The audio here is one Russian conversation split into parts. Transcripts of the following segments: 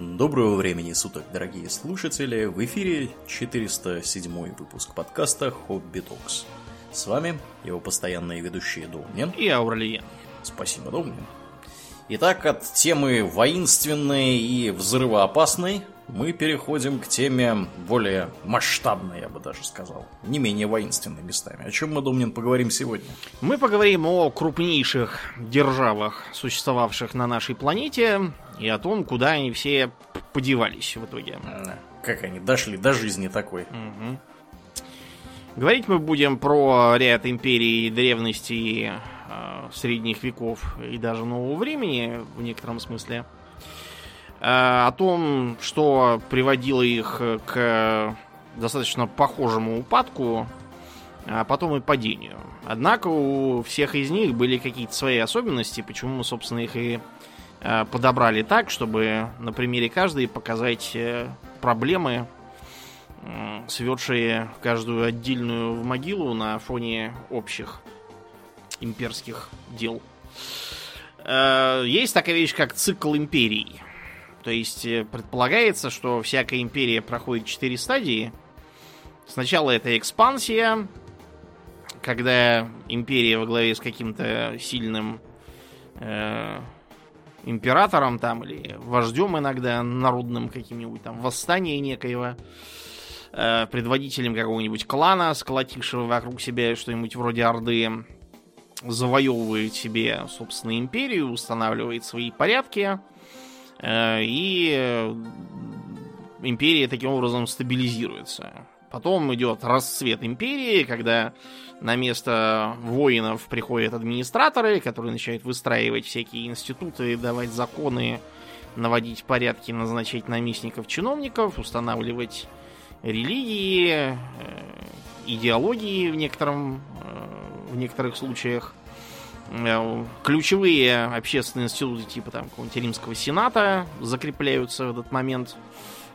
Доброго времени суток, дорогие слушатели! В эфире 407 выпуск подкаста «Хобби Токс». С вами его постоянные ведущие Домнин и Аурлиен. Спасибо, Домнин. Итак, от темы воинственной и взрывоопасной мы переходим к теме более масштабной, я бы даже сказал. Не менее воинственной местами. О чем мы, Домнин, поговорим сегодня? Мы поговорим о крупнейших державах, существовавших на нашей планете, и о том, куда они все подевались в итоге. Как они дошли до жизни такой. Угу. Говорить мы будем про ряд империй древности, э, средних веков и даже нового времени в некотором смысле. Э, о том, что приводило их к достаточно похожему упадку, а потом и падению. Однако у всех из них были какие-то свои особенности, почему мы, собственно, их и э, подобрали так, чтобы на примере каждой показать э, проблемы, сведшие каждую отдельную в могилу на фоне общих имперских дел. Есть такая вещь, как цикл империй. То есть э, предполагается, что всякая империя проходит четыре стадии. Сначала это экспансия, когда империя во главе с каким-то сильным э, императором там или вождем иногда народным каким-нибудь там восстание некоего, э, предводителем какого-нибудь клана, сколотившего вокруг себя что-нибудь вроде Орды, завоевывает себе, собственно, империю, устанавливает свои порядки, Э, и э, империя таким образом стабилизируется. Потом идет расцвет империи, когда на место воинов приходят администраторы, которые начинают выстраивать всякие институты, давать законы, наводить порядки, назначать наместников чиновников, устанавливать религии, э, идеологии в, некотором, в некоторых случаях. Э, ключевые общественные институты типа там какого-нибудь Римского Сената закрепляются в этот момент.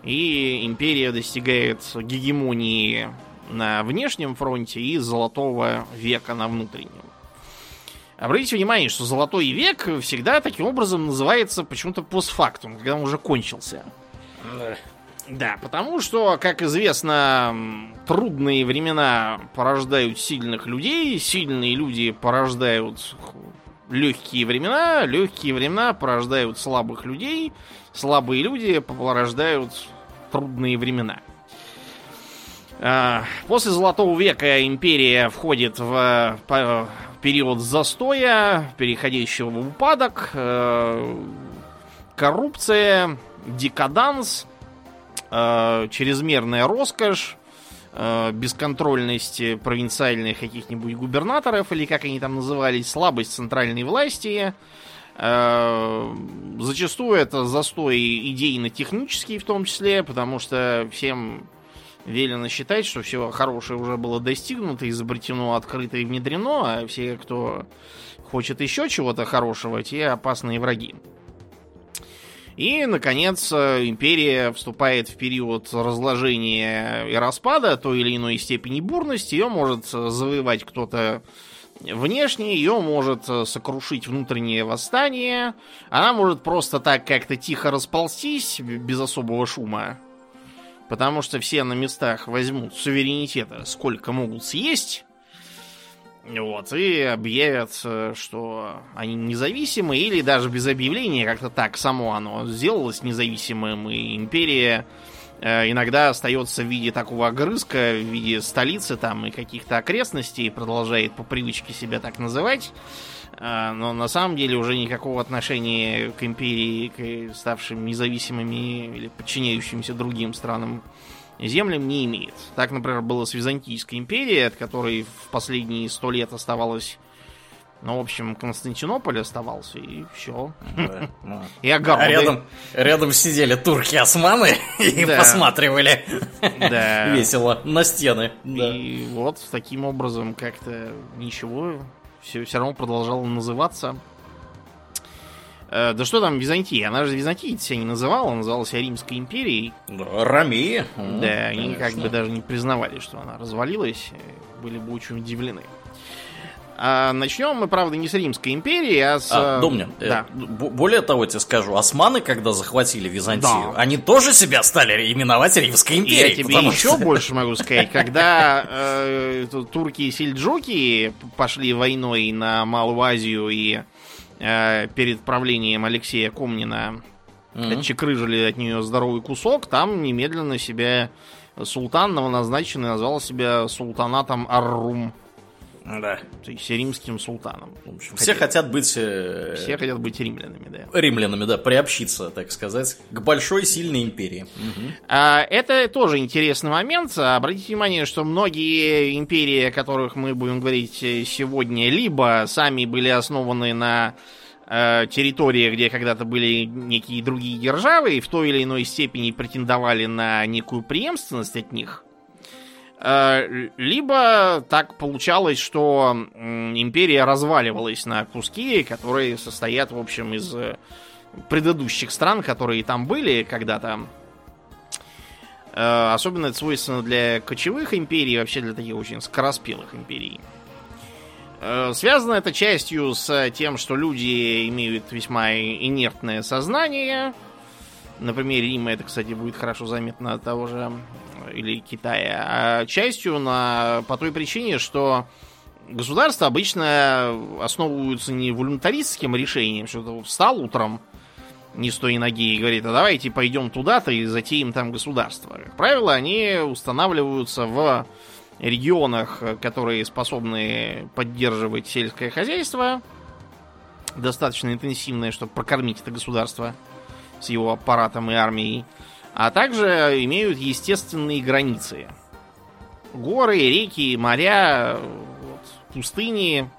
И империя достигает гегемонии на внешнем фронте и золотого века на внутреннем. Обратите внимание, что золотой век всегда таким образом называется почему-то постфактум, когда он уже кончился. Да, потому что, как известно, трудные времена порождают сильных людей, сильные люди порождают легкие времена, легкие времена порождают слабых людей, слабые люди порождают трудные времена. А, после Золотого века империя входит в период застоя, переходящего в упадок, э, коррупция, декаданс – э, чрезмерная роскошь, э, бесконтрольность провинциальных каких-нибудь губернаторов, или как они там назывались, слабость центральной власти. Э, зачастую это застой идейно-технический в том числе, потому что всем велено считать, что все хорошее уже было достигнуто, изобретено, открыто и внедрено, а все, кто хочет еще чего-то хорошего, те опасные враги. И, наконец, э, империя вступает в период разложения и распада той или иной степени бурности. Ее может завоевать кто-то внешне, ее может сокрушить внутреннее восстание. Она может просто так как-то тихо расползтись, без особого шума. Потому что все на местах возьмут суверенитета, сколько могут съесть. Вот, и объявят, что они независимы, или даже без объявления, как-то так само оно сделалось независимым, и империя э, иногда остается в виде такого огрызка, в виде столицы там и каких-то окрестностей, продолжает по привычке себя так называть, э, но на самом деле уже никакого отношения к империи, к ставшим независимыми или подчиняющимся другим странам землям не имеет. Так, например, было с Византийской империей, от которой в последние сто лет оставалось ну, в общем, Константинополь оставался, и все. Да, ну. И огороды. А рядом, рядом сидели турки-османы и да. посматривали да. весело на стены. И да. вот таким образом как-то ничего, все, все равно продолжало называться да что там Византия? Она же Византия себя не называла, она называлась Римской империей. Да, Ромея. Да, они как бы даже не признавали, что она развалилась, были бы очень удивлены. А начнем мы, правда, не с Римской империи, а с... А, Домнин, э, да. э, более того, тебе скажу, османы, когда захватили Византию, да. они тоже себя стали именовать Римской империей. Я тебе еще что... больше могу сказать. Когда э, турки и сельджуки пошли войной на Малую Азию и э, перед правлением Алексея Комнина mm-hmm. отчекрыжили от нее здоровый кусок, там немедленно себя султан новоназначенный назвал себя султанатом Аррум. Да. То есть римским султаном. В общем, все хотят, хотят быть... Э... Все хотят быть римлянами, да. Римлянами, да, приобщиться, так сказать, к большой сильной империи. Угу. А, это тоже интересный момент. Обратите внимание, что многие империи, о которых мы будем говорить сегодня, либо сами были основаны на э, территории, где когда-то были некие другие державы, и в той или иной степени претендовали на некую преемственность от них, Э, либо так получалось, что империя разваливалась на куски, которые состоят, в общем, из э, предыдущих стран, которые там были когда-то. Э, особенно это свойственно для кочевых империй, вообще для таких очень скороспелых империй. Связано это частью с тем, что люди имеют весьма инертное сознание. На примере Рима это, кстати, будет хорошо заметно того же или Китая, а частью на, по той причине, что государства обычно основываются не волюнтаристским решением, что то встал утром не с той ноги и говорит, а давайте пойдем туда-то и затеем там государство. Как правило, они устанавливаются в регионах, которые способны поддерживать сельское хозяйство, достаточно интенсивное, чтобы прокормить это государство с его аппаратом и армией а также имеют естественные границы. Горы, реки, моря, вот, пустыни,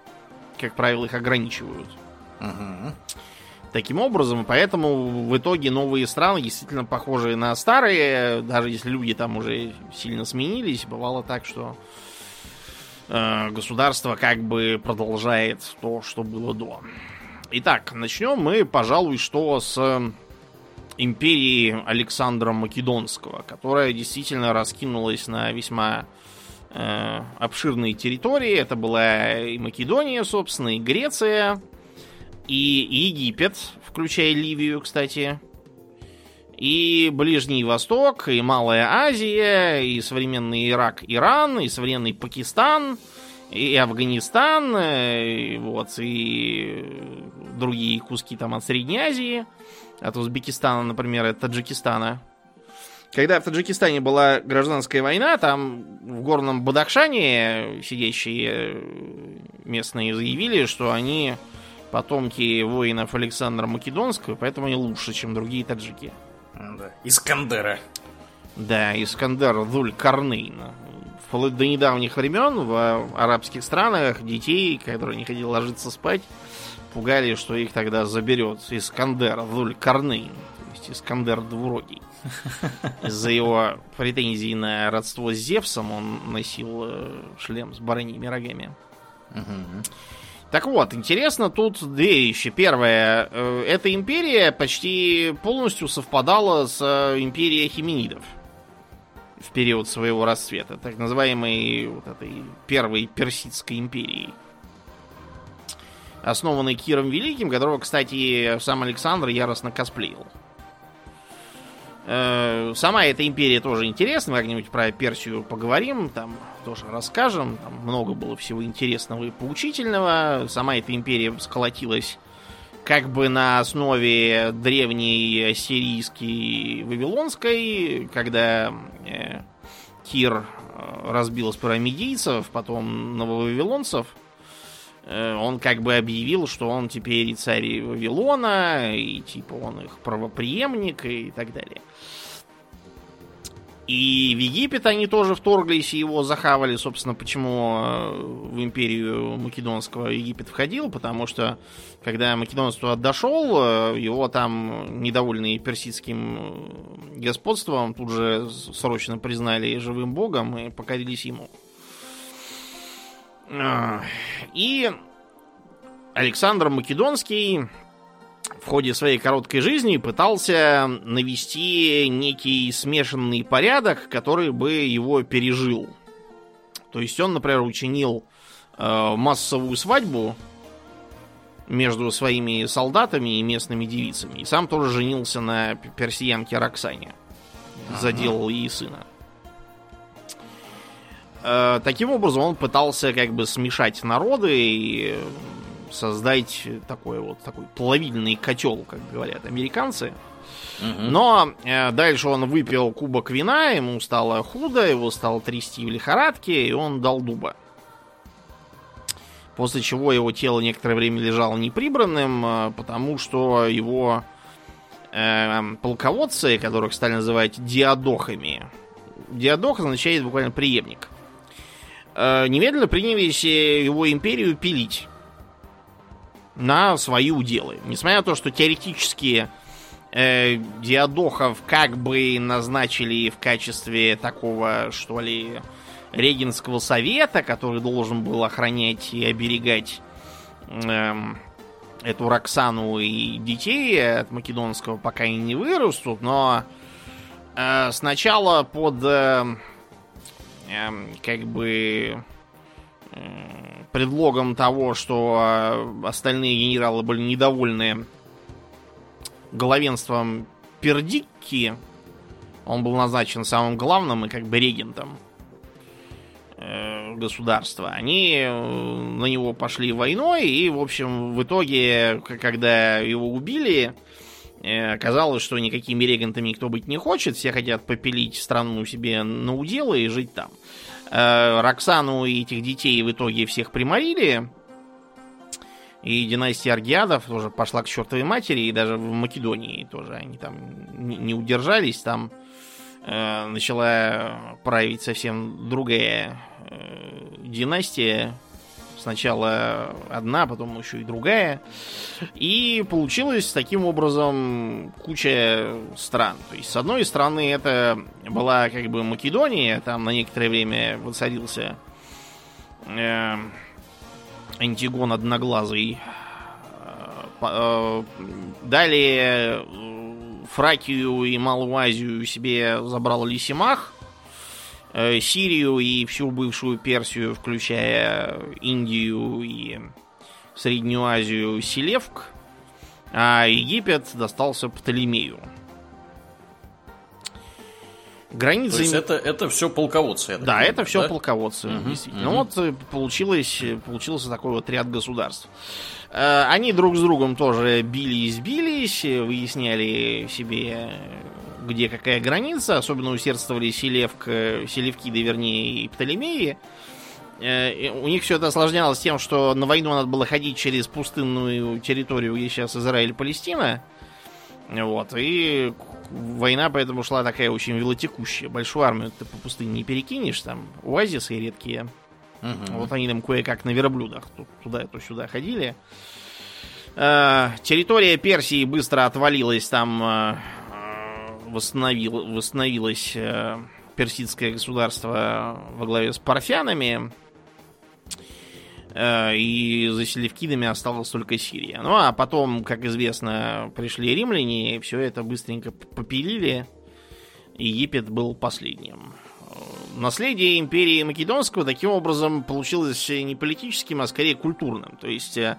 как правило, их ограничивают. Угу. Таким образом, поэтому в итоге новые страны действительно похожи на старые, даже если люди там уже сильно сменились, бывало так, что э, государство как бы продолжает то, что было до. Итак, начнем мы, пожалуй, что с империи Александра Македонского, которая действительно раскинулась на весьма э, обширные территории. Это была и Македония, собственно, и Греция, и Египет, включая Ливию, кстати, и Ближний Восток, и Малая Азия, и современный Ирак, Иран, и современный Пакистан, и Афганистан, э, и, вот, и другие куски там от Средней Азии – от Узбекистана, например, от Таджикистана. Когда в Таджикистане была гражданская война, там в горном Бадахшане сидящие э, местные заявили, что они потомки воинов Александра Македонского, поэтому они лучше, чем другие таджики. Да. Искандера. Да, Искандер Дуль Карнейн. Вплоть до недавних времен в арабских странах детей, которые не хотели ложиться спать, пугали, что их тогда заберет Искандер Дуль Карнейн, то есть Искандер Двурогий. Из-за его претензий на родство с Зевсом он носил э, шлем с бараньими рогами. Так вот, интересно тут две вещи. Первое, э, эта империя почти полностью совпадала с э, империей хименидов в период своего расцвета, так называемой вот этой первой персидской империи основанный Киром Великим, которого, кстати, сам Александр яростно косплеил. Э, сама эта империя тоже интересна, мы как-нибудь про Персию поговорим, там тоже расскажем, там много было всего интересного и поучительного. Сама эта империя сколотилась как бы на основе древней ассирийской вавилонской, когда э, Кир э, разбил сперва медийцев, потом нововавилонцев – он как бы объявил, что он теперь и царь Вавилона, и типа он их правоприемник и так далее. И в Египет они тоже вторглись и его захавали. Собственно, почему э, в империю Македонского Египет входил, потому что когда македонство отошел, э, его там недовольные персидским господством тут же срочно признали живым богом и покорились ему. И Александр Македонский в ходе своей короткой жизни пытался навести некий смешанный порядок, который бы его пережил. То есть он, например, учинил э, массовую свадьбу между своими солдатами и местными девицами. И сам тоже женился на персиянке Роксане. Заделал ей сына. Э, таким образом он пытался как бы смешать народы и создать такой вот такой плавильный котел, как говорят американцы. Но э, дальше он выпил кубок вина, ему стало худо, его стало трясти в лихорадке, и он дал дуба. После чего его тело некоторое время лежало неприбранным, э, потому что его э, полководцы, которых стали называть диадохами, диадох означает буквально преемник, немедленно принялись его империю пилить на свои уделы. Несмотря на то, что теоретически э, Диадохов как бы назначили в качестве такого, что ли, регенского совета, который должен был охранять и оберегать э, эту Роксану и детей от македонского, пока они не вырастут, но э, сначала под э, э, как бы э, предлогом того, что э, остальные генералы были недовольны главенством Пердикки, он был назначен самым главным и как бы регентом э, государства. Они на него пошли войной, и, в общем, в итоге, когда его убили, э, оказалось, что никакими регентами никто быть не хочет, все хотят попилить страну себе на уделы и жить там. Роксану и этих детей в итоге всех приморили, и династия Аргиадов тоже пошла к чертовой матери, и даже в Македонии тоже они там не удержались, там э, начала править совсем другая э, династия. Сначала одна, потом еще и другая. И получилось таким образом куча стран. То есть, с одной стороны, это была как бы Македония, там на некоторое время воцарился э, Антигон Одноглазый. Э, далее э, Фракию и Малую Азию себе забрал Лисимах. Э, Сирию и всю бывшую Персию, включая Индию и Среднюю Азию, Селевк. А Египет достался Птолемею. Границы... То есть это, это все полководцы, я Да, понимаю, это все да? полководцы, угу, действительно. Угу. Ну вот э, получилось, э, получился такой вот ряд государств. Э, они друг с другом тоже бились-бились, выясняли себе, где какая граница. Особенно усердствовали Селевк, Селевкиды, вернее, и Птолемеи. У них все это осложнялось тем, что на войну надо было ходить через пустынную территорию, где сейчас Израиль и Палестина. Вот, и война поэтому шла такая очень велотекущая. Большую армию ты по пустыне не перекинешь, там оазисы редкие. Угу. Вот они там кое-как на верблюдах туда то сюда ходили. Э, территория Персии быстро отвалилась, там э, восстановил, восстановилось э, персидское государство во главе с парфянами. Э, и за селевкидами осталась только Сирия. Ну а потом, как известно, пришли римляне, и все это быстренько попилили. Египет был последним. Наследие империи Македонского таким образом получилось не политическим, а скорее культурным. То есть э,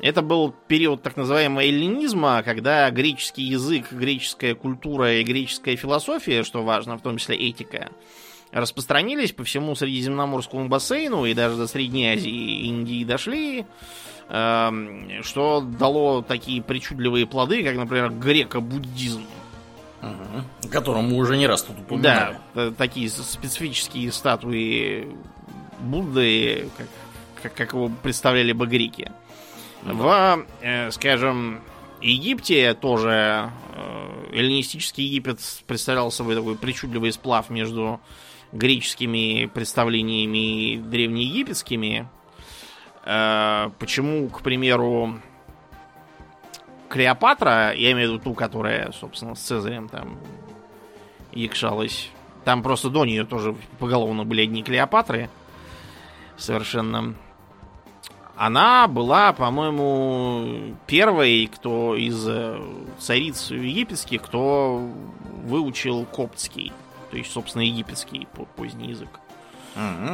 это был период так называемого эллинизма, когда греческий язык, греческая культура и греческая философия, что важно, в том числе этика, распространились по всему Средиземноморскому бассейну и даже до Средней Азии и Индии дошли, эм, что дало такие причудливые плоды, как, например, греко-буддизм. Угу. Которым мы уже не раз тут упоминали. Да, такие специфические статуи Будды, как, как, как его представляли бы греки. Ну, В, э, скажем, Египте тоже э, эллинистический Египет представлял собой такой причудливый сплав между греческими представлениями и древнеегипетскими. Э, почему, к примеру, Клеопатра, я имею в виду ту, которая, собственно, с Цезарем там якшалась. Там просто до нее тоже поголовно были одни Клеопатры. Совершенно. Она была, по-моему, первой, кто из э, цариц египетских, кто выучил коптский то есть, собственно, египетский поздний язык.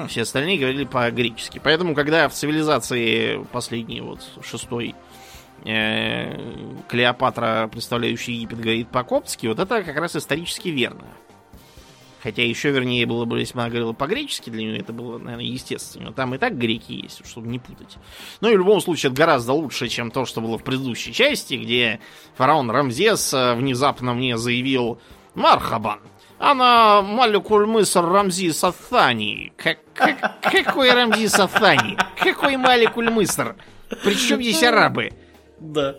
Все остальные говорили по-гречески. Поэтому, когда в цивилизации последний, вот шестой Клеопатра, представляющий Египет, говорит по-коптски, вот это как раз исторически верно. Хотя еще вернее было бы, если бы она говорила по-гречески, для нее это было, наверное, естественно. Там и так греки есть, чтобы не путать. Но и в любом случае это гораздо лучше, чем то, что было в предыдущей части, где фараон Рамзес э, внезапно мне заявил «Мархабан, она Маликуль Мыср Рамзи Сатани. Как, как, какой Рамзи Сатани? Какой Маликуль Мыср? Причем здесь арабы? Да.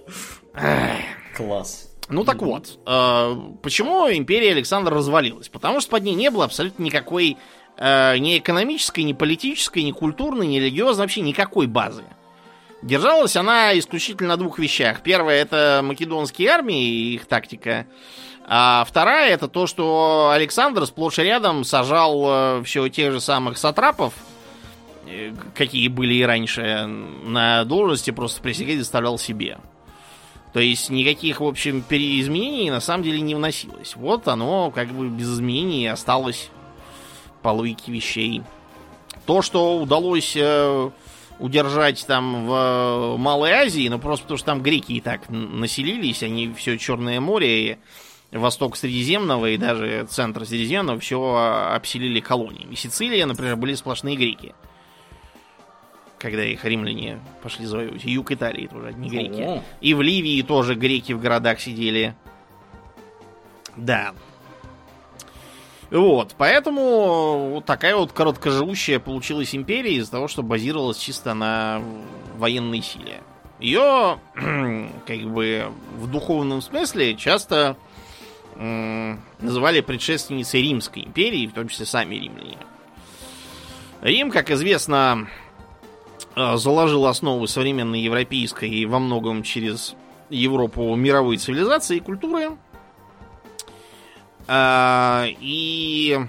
Класс. Ну так вот, э, почему империя Александра развалилась? Потому что под ней не было абсолютно никакой э, ни экономической, ни политической, ни культурной, ни религиозной, вообще никакой базы. Держалась она исключительно на двух вещах. Первое это македонские армии и их тактика. А вторая это то, что Александр сплошь и рядом сажал э, все тех же самых сатрапов, какие были и раньше, на должности, просто присягать заставлял себе. То есть никаких, в общем, переизменений на самом деле не вносилось. Вот оно как бы без изменений осталось по логике вещей. То, что удалось э, удержать там в Малой Азии, ну просто потому что там греки и так населились, они все Черное море, и восток Средиземного и даже центр Средиземного все обселили колониями. Сицилия, например, были сплошные греки когда их римляне пошли завоевывать. Юг Италии тоже одни греки. О. И в Ливии тоже греки в городах сидели. Да. Вот, поэтому вот такая вот короткоживущая получилась империя из-за того, что базировалась чисто на военной силе. Ее, как бы, в духовном смысле часто называли предшественницей Римской империи, в том числе сами римляне. Рим, как известно, Э, заложил основы современной европейской и во многом через Европу мировой цивилизации и культуры. Э, и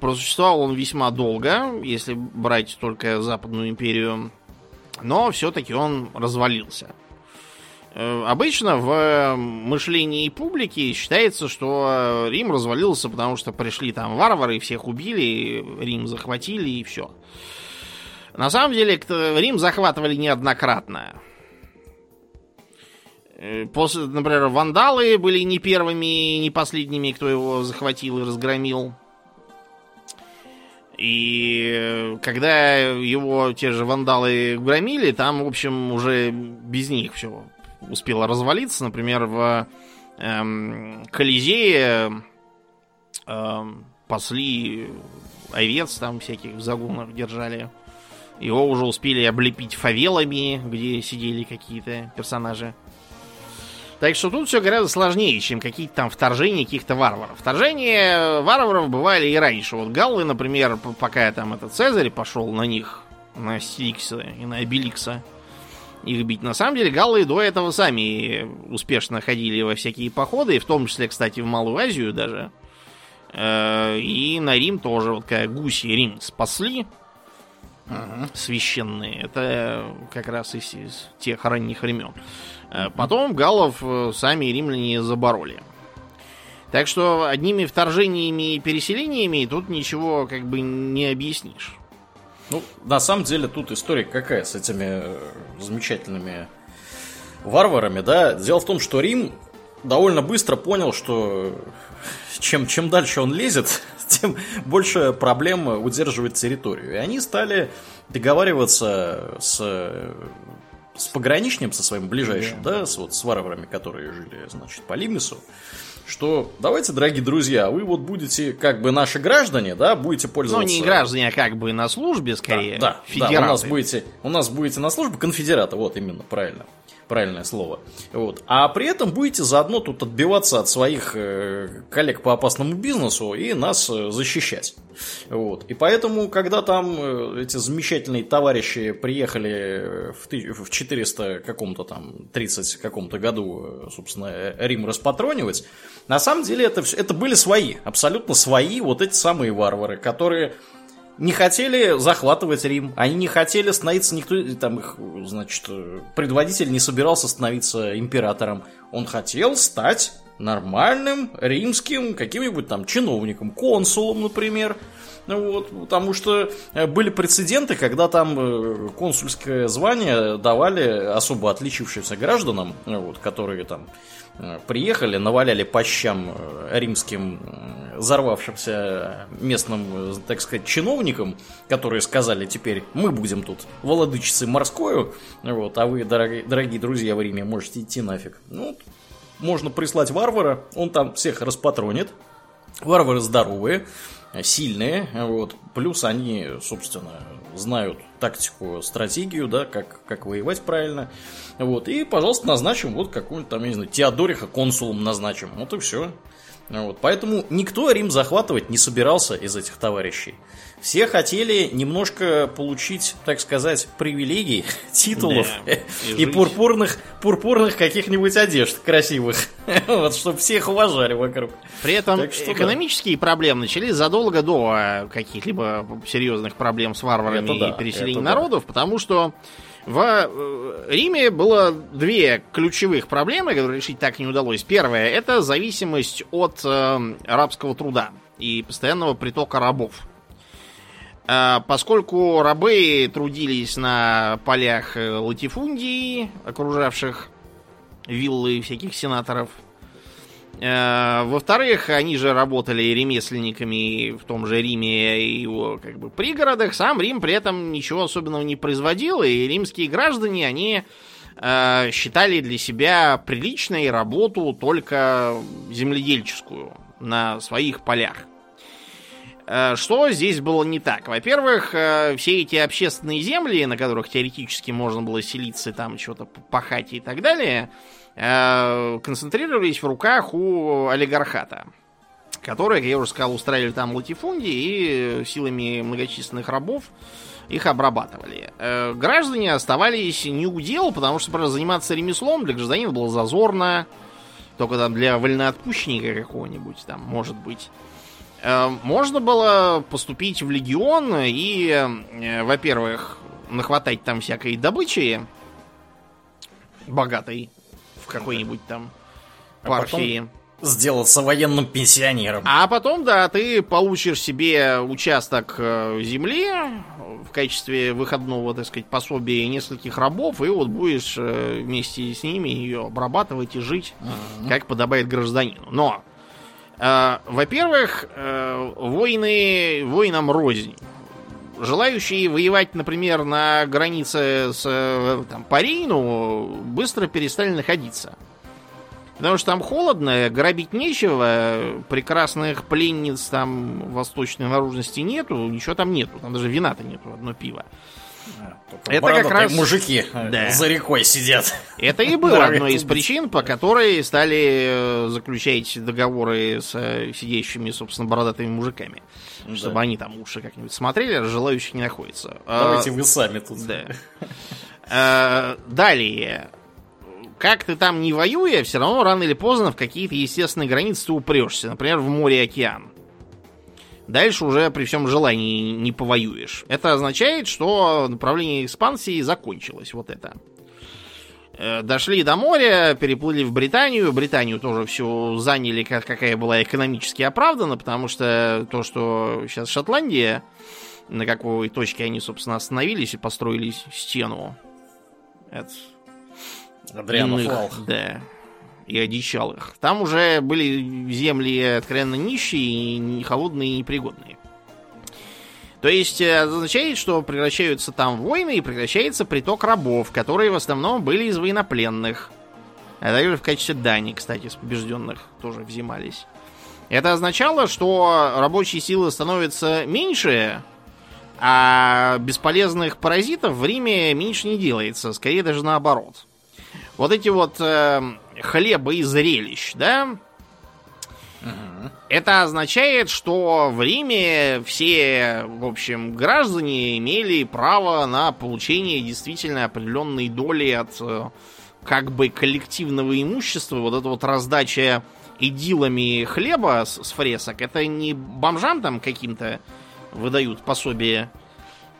просуществовал он весьма долго, если брать только Западную империю, но все-таки он развалился. Э, обычно в мышлении публики считается, что Рим развалился, потому что пришли там варвары, всех убили, Рим захватили и все. На самом деле, Рим захватывали неоднократно. Э, после, например, вандалы были не первыми, не последними, кто его захватил и разгромил. И э, когда его те же вандалы громили, там, в общем, уже без них все успело развалиться. Например, в эм, Колизее эм, пасли овец там всяких в загонах держали. Его уже успели облепить фавелами, где сидели какие-то персонажи. Так что тут все гораздо сложнее, чем какие-то там вторжения каких-то варваров. Вторжения варваров бывали и раньше. Вот галлы, например, пока там этот Цезарь пошел на них, на Стикса и на Обеликса, их бить. На самом деле галлы до этого сами успешно ходили во всякие походы, в том числе, кстати, в Малую Азию даже. Э, и на Рим тоже, вот как гуси Рим спасли, ага. священные. Это как раз из, из тех ранних времен. Ага. Потом галлов э, сами римляне забороли. Так что одними вторжениями и переселениями тут ничего как бы не объяснишь. Ну, на самом деле тут история какая с этими э, замечательными варварами, да? Дело в том, что Рим довольно быстро понял, что чем, чем дальше он лезет, тем больше проблем удерживать территорию. И они стали договариваться с, с пограничным, со своим ближайшим, да, с, вот, с варварами, которые жили, значит, по Лимису, что давайте, дорогие друзья, вы вот будете как бы наши граждане, да, будете пользоваться... Ну, не граждане, а как бы на службе, скорее. Да, да, да у нас будете, у нас будете на службе конфедерата, вот именно, правильно правильное слово. Вот. А при этом будете заодно тут отбиваться от своих э, коллег по опасному бизнесу и нас э, защищать. Вот. И поэтому, когда там э, эти замечательные товарищи приехали в, в 400 каком-то там, 30 каком-то году, собственно, Рим распатронивать, на самом деле это, это были свои, абсолютно свои вот эти самые варвары, которые не хотели захватывать Рим, они не хотели становиться, никто там их, значит, предводитель не собирался становиться императором. Он хотел стать нормальным римским каким-нибудь там чиновником, консулом, например. Вот, потому что э, были прецеденты, когда там э, консульское звание давали особо отличившимся гражданам, вот, которые там Э, приехали, наваляли по щам римским взорвавшимся местным, так сказать, чиновникам, которые сказали теперь, мы будем тут владычицей морскою, вот, а вы, дорогие, дорогие друзья в Риме, можете идти нафиг. Ну, можно прислать варвара, он там всех распатронит. Варвары здоровые, сильные, вот, плюс они, собственно, знают тактику, стратегию, да, как, как воевать правильно. Вот, и, пожалуйста, назначим вот какую-нибудь там, я не знаю, Теодориха консулом назначим. Вот и все. Вот, поэтому никто Рим захватывать не собирался из этих товарищей. Все хотели немножко получить, так сказать, привилегий, титулов да, и, и пурпурных, пурпурных каких-нибудь одежд красивых. вот, чтобы всех уважали вокруг. При этом что, экономические да. проблемы начались задолго до а, каких-либо серьезных проблем с варварами это и переселением народов, да. потому что в э, Риме было две ключевых проблемы, которые решить так и не удалось. Первая – это зависимость от э, рабского труда и постоянного притока рабов. Э, поскольку рабы трудились на полях э, латифундии, окружавших виллы всяких сенаторов – Э, во-вторых, они же работали ремесленниками в том же Риме и его как бы пригородах. Сам Рим при этом ничего особенного не производил, и римские граждане, они э, считали для себя приличной работу только земледельческую на своих полях. Э, что здесь было не так? Во-первых, э, все эти общественные земли, на которых теоретически можно было селиться, там что-то пахать и так далее, Э, концентрировались в руках у олигархата, которые, как я уже сказал, устраивали там латифундии и силами многочисленных рабов их обрабатывали. Граждане оставались не у дел, потому что, правда, заниматься ремеслом для гражданина было зазорно, только там для вольноотпущенника какого-нибудь там, может быть. Э, можно было поступить в легион и, во-первых, нахватать там всякой добычи богатой, какой-нибудь там партии. А сделаться военным пенсионером. А потом, да, ты получишь себе участок э, земли в качестве выходного, так сказать, пособия нескольких рабов, и вот будешь э, вместе с ними ее обрабатывать и жить, mm-hmm. как подобает гражданину. Но, э, во-первых, э, войны воинам рознь желающие воевать, например, на границе с э, там, Парину, быстро перестали находиться. Потому что там холодно, грабить нечего, прекрасных пленниц там восточной наружности нету, ничего там нету, там даже вина-то нету, одно пиво. Это как раз мужики да. за рекой сидят. Это и было одной из причин, по которой стали э, заключать договоры с сидящими, собственно, бородатыми мужиками. Да. Чтобы они там уши как-нибудь смотрели, а желающих не находится. Давайте а, вы сами тут. Да. А, далее. Как ты там не воюя, все равно рано или поздно в какие-то естественные границы ты упрешься. Например, в море и океан. Дальше уже при всем желании не повоюешь. Это означает, что направление экспансии закончилось. Вот это. Э, дошли до моря, переплыли в Британию. Британию тоже все заняли, как, какая была экономически оправдана, потому что то, что сейчас Шотландия, на какой точке они, собственно, остановились и построили стену. Это Адрианов иных, Да. И одичалых. Там уже были земли откровенно нищие, и холодные, и непригодные. То есть э, означает, что превращаются там войны и прекращается приток рабов, которые в основном были из военнопленных. А также в качестве дани, кстати, с побежденных тоже взимались. Это означало, что рабочей силы становится меньше, а бесполезных паразитов в Риме меньше не делается, скорее даже наоборот. Вот эти вот э, хлеба и зрелищ, да, это означает, что в Риме все, в общем, граждане имели право на получение действительно определенной доли от э, как бы коллективного имущества. Вот эта вот раздача идилами хлеба с, с фресок, это не бомжам там каким-то выдают пособие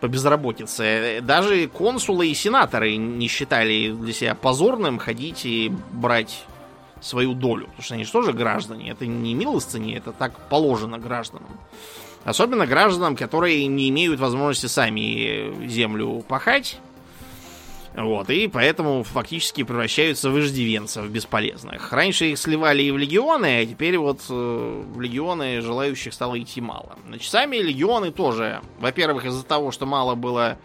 по безработице. Даже консулы и сенаторы не считали для себя позорным ходить и брать свою долю. Потому что они же тоже граждане. Это не милостыни, это так положено гражданам. Особенно гражданам, которые не имеют возможности сами землю пахать. Вот, и поэтому фактически превращаются в иждивенцев бесполезных. Раньше их сливали и в легионы, а теперь вот э, в легионы желающих стало идти мало. Значит, сами легионы тоже, во-первых, из-за того, что мало было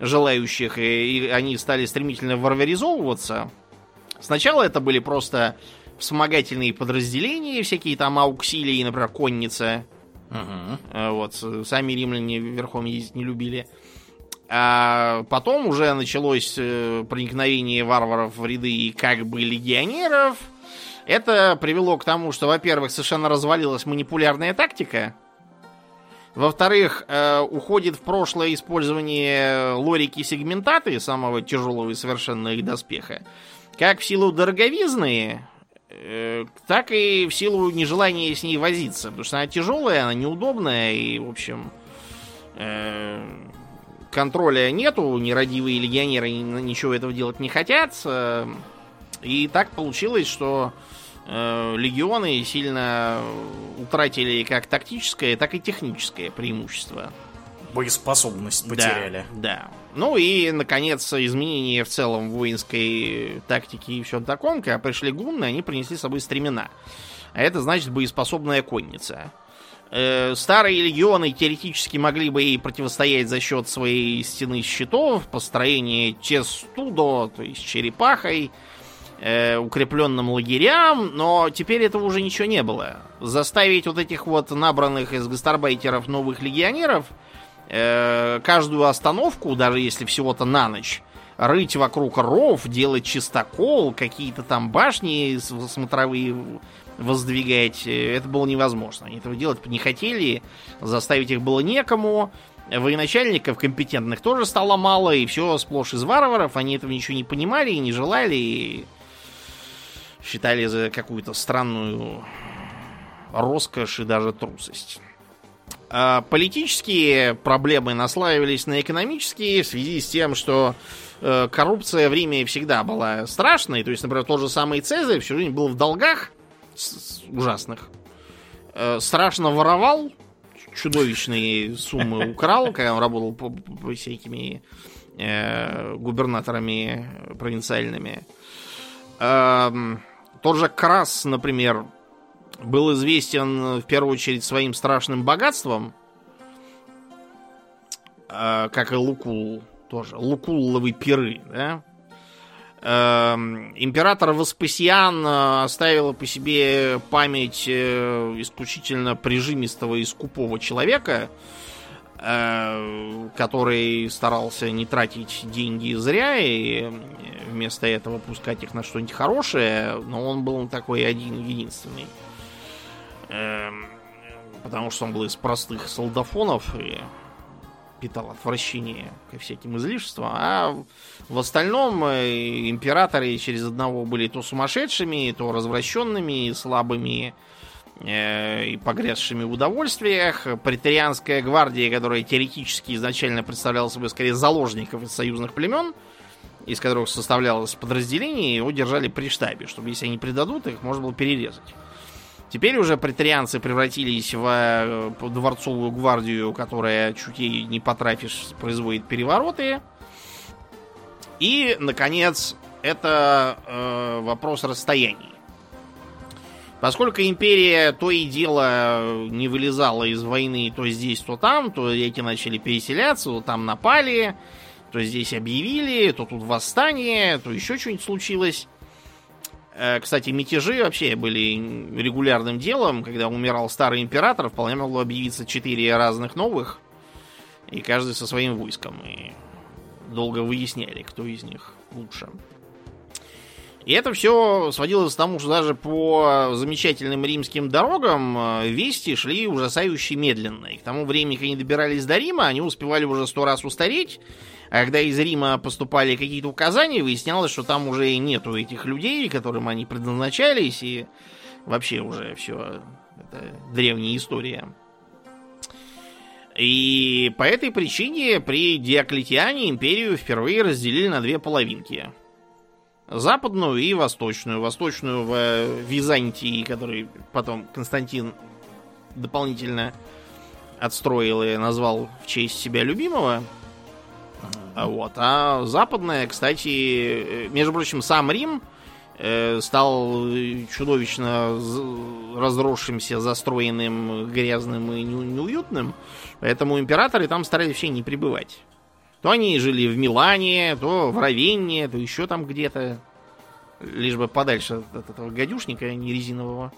желающих, и, и они стали стремительно варваризовываться. Сначала это были просто вспомогательные подразделения, всякие там ауксилии, например, конница. Uh-huh. Вот, сами римляне верхом ездить не любили. А потом уже началось э, проникновение варваров в ряды как бы легионеров. Это привело к тому, что, во-первых, совершенно развалилась манипулярная тактика. Во-вторых, э, уходит в прошлое использование лорики сегментаты, самого тяжелого и совершенно их доспеха. Как в силу дороговизны, э, так и в силу нежелания с ней возиться. Потому что она тяжелая, она неудобная и, в общем, контроля нету, нерадивые легионеры ничего этого делать не хотят. Э, и так получилось, что э, легионы сильно утратили как тактическое, так и техническое преимущество. Боеспособность потеряли. Да, да. Ну и, наконец, изменения в целом воинской тактики и все таком, когда пришли гунны, они принесли с собой стремена. А это значит боеспособная конница. Э, старые легионы теоретически могли бы ей противостоять за счет своей стены щитов, построения тестудо, то есть черепахой, э, укрепленным лагерям, но теперь этого уже ничего не было. Заставить вот этих вот набранных из гастарбайтеров новых легионеров э, каждую остановку, даже если всего-то на ночь, рыть вокруг ров, делать чистокол, какие-то там башни смотровые воздвигать, э, это было невозможно. Они этого делать не хотели, заставить их было некому. Военачальников компетентных тоже стало мало, и все сплошь из варваров. Они этого ничего не понимали и не желали, и считали за какую-то странную роскошь и даже трусость. А политические проблемы наслаивались на экономические в связи с тем, что э, коррупция в Риме всегда была страшной. То есть, например, тот же самый Цезарь всю жизнь был в долгах, ужасных. Э, страшно воровал, чудовищные суммы украл, когда он работал по, по, по всякими э, губернаторами провинциальными. Э, тот же Крас, например, был известен в первую очередь своим страшным богатством, э, как и Лукул тоже. Лукулловые пиры, да? Эм, император Веспасиан э, оставил по себе память э, исключительно прижимистого и скупого человека, э, который старался не тратить деньги зря и вместо этого пускать их на что-нибудь хорошее, но он был такой один единственный. Эм, потому что он был из простых солдафонов и питал отвращение ко всяким излишествам, а в остальном э, императоры через одного были то сумасшедшими, то развращенными, слабыми э, и погрязшими в удовольствиях. Претарианская гвардия, которая теоретически изначально представляла собой скорее заложников из союзных племен, из которых составлялось подразделение, его держали при штабе, чтобы если они предадут, их можно было перерезать. Теперь уже претарианцы превратились в э, дворцовую гвардию, которая чуть ей не потрафишь, производит перевороты. И, наконец, это э, вопрос расстояний. Поскольку империя то и дело не вылезала из войны то здесь, то там, то эти начали переселяться, то там напали, то здесь объявили, то тут восстание, то еще что-нибудь случилось. Э, кстати, мятежи вообще были регулярным делом. Когда умирал старый император, вполне могло объявиться четыре разных новых. И каждый со своим войском. И долго выясняли, кто из них лучше. И это все сводилось к тому, что даже по замечательным римским дорогам э, вести шли ужасающе медленно. И к тому времени, как они добирались до Рима, они успевали уже сто раз устареть, а когда из Рима поступали какие-то указания, выяснялось, что там уже нету этих людей, которым они предназначались, и вообще уже все это древняя история. И по этой причине при Диоклетиане империю впервые разделили на две половинки. западную и восточную. Восточную в Византии, который потом Константин дополнительно отстроил и назвал в честь себя любимого. Вот. А западная, кстати, между прочим, сам Рим э, стал чудовищно разросшимся, застроенным, грязным и неуютным. Поэтому императоры там старались вообще не пребывать. То они жили в Милане, то в Равенне, то еще там где-то. Лишь бы подальше от этого гадюшника не резинового.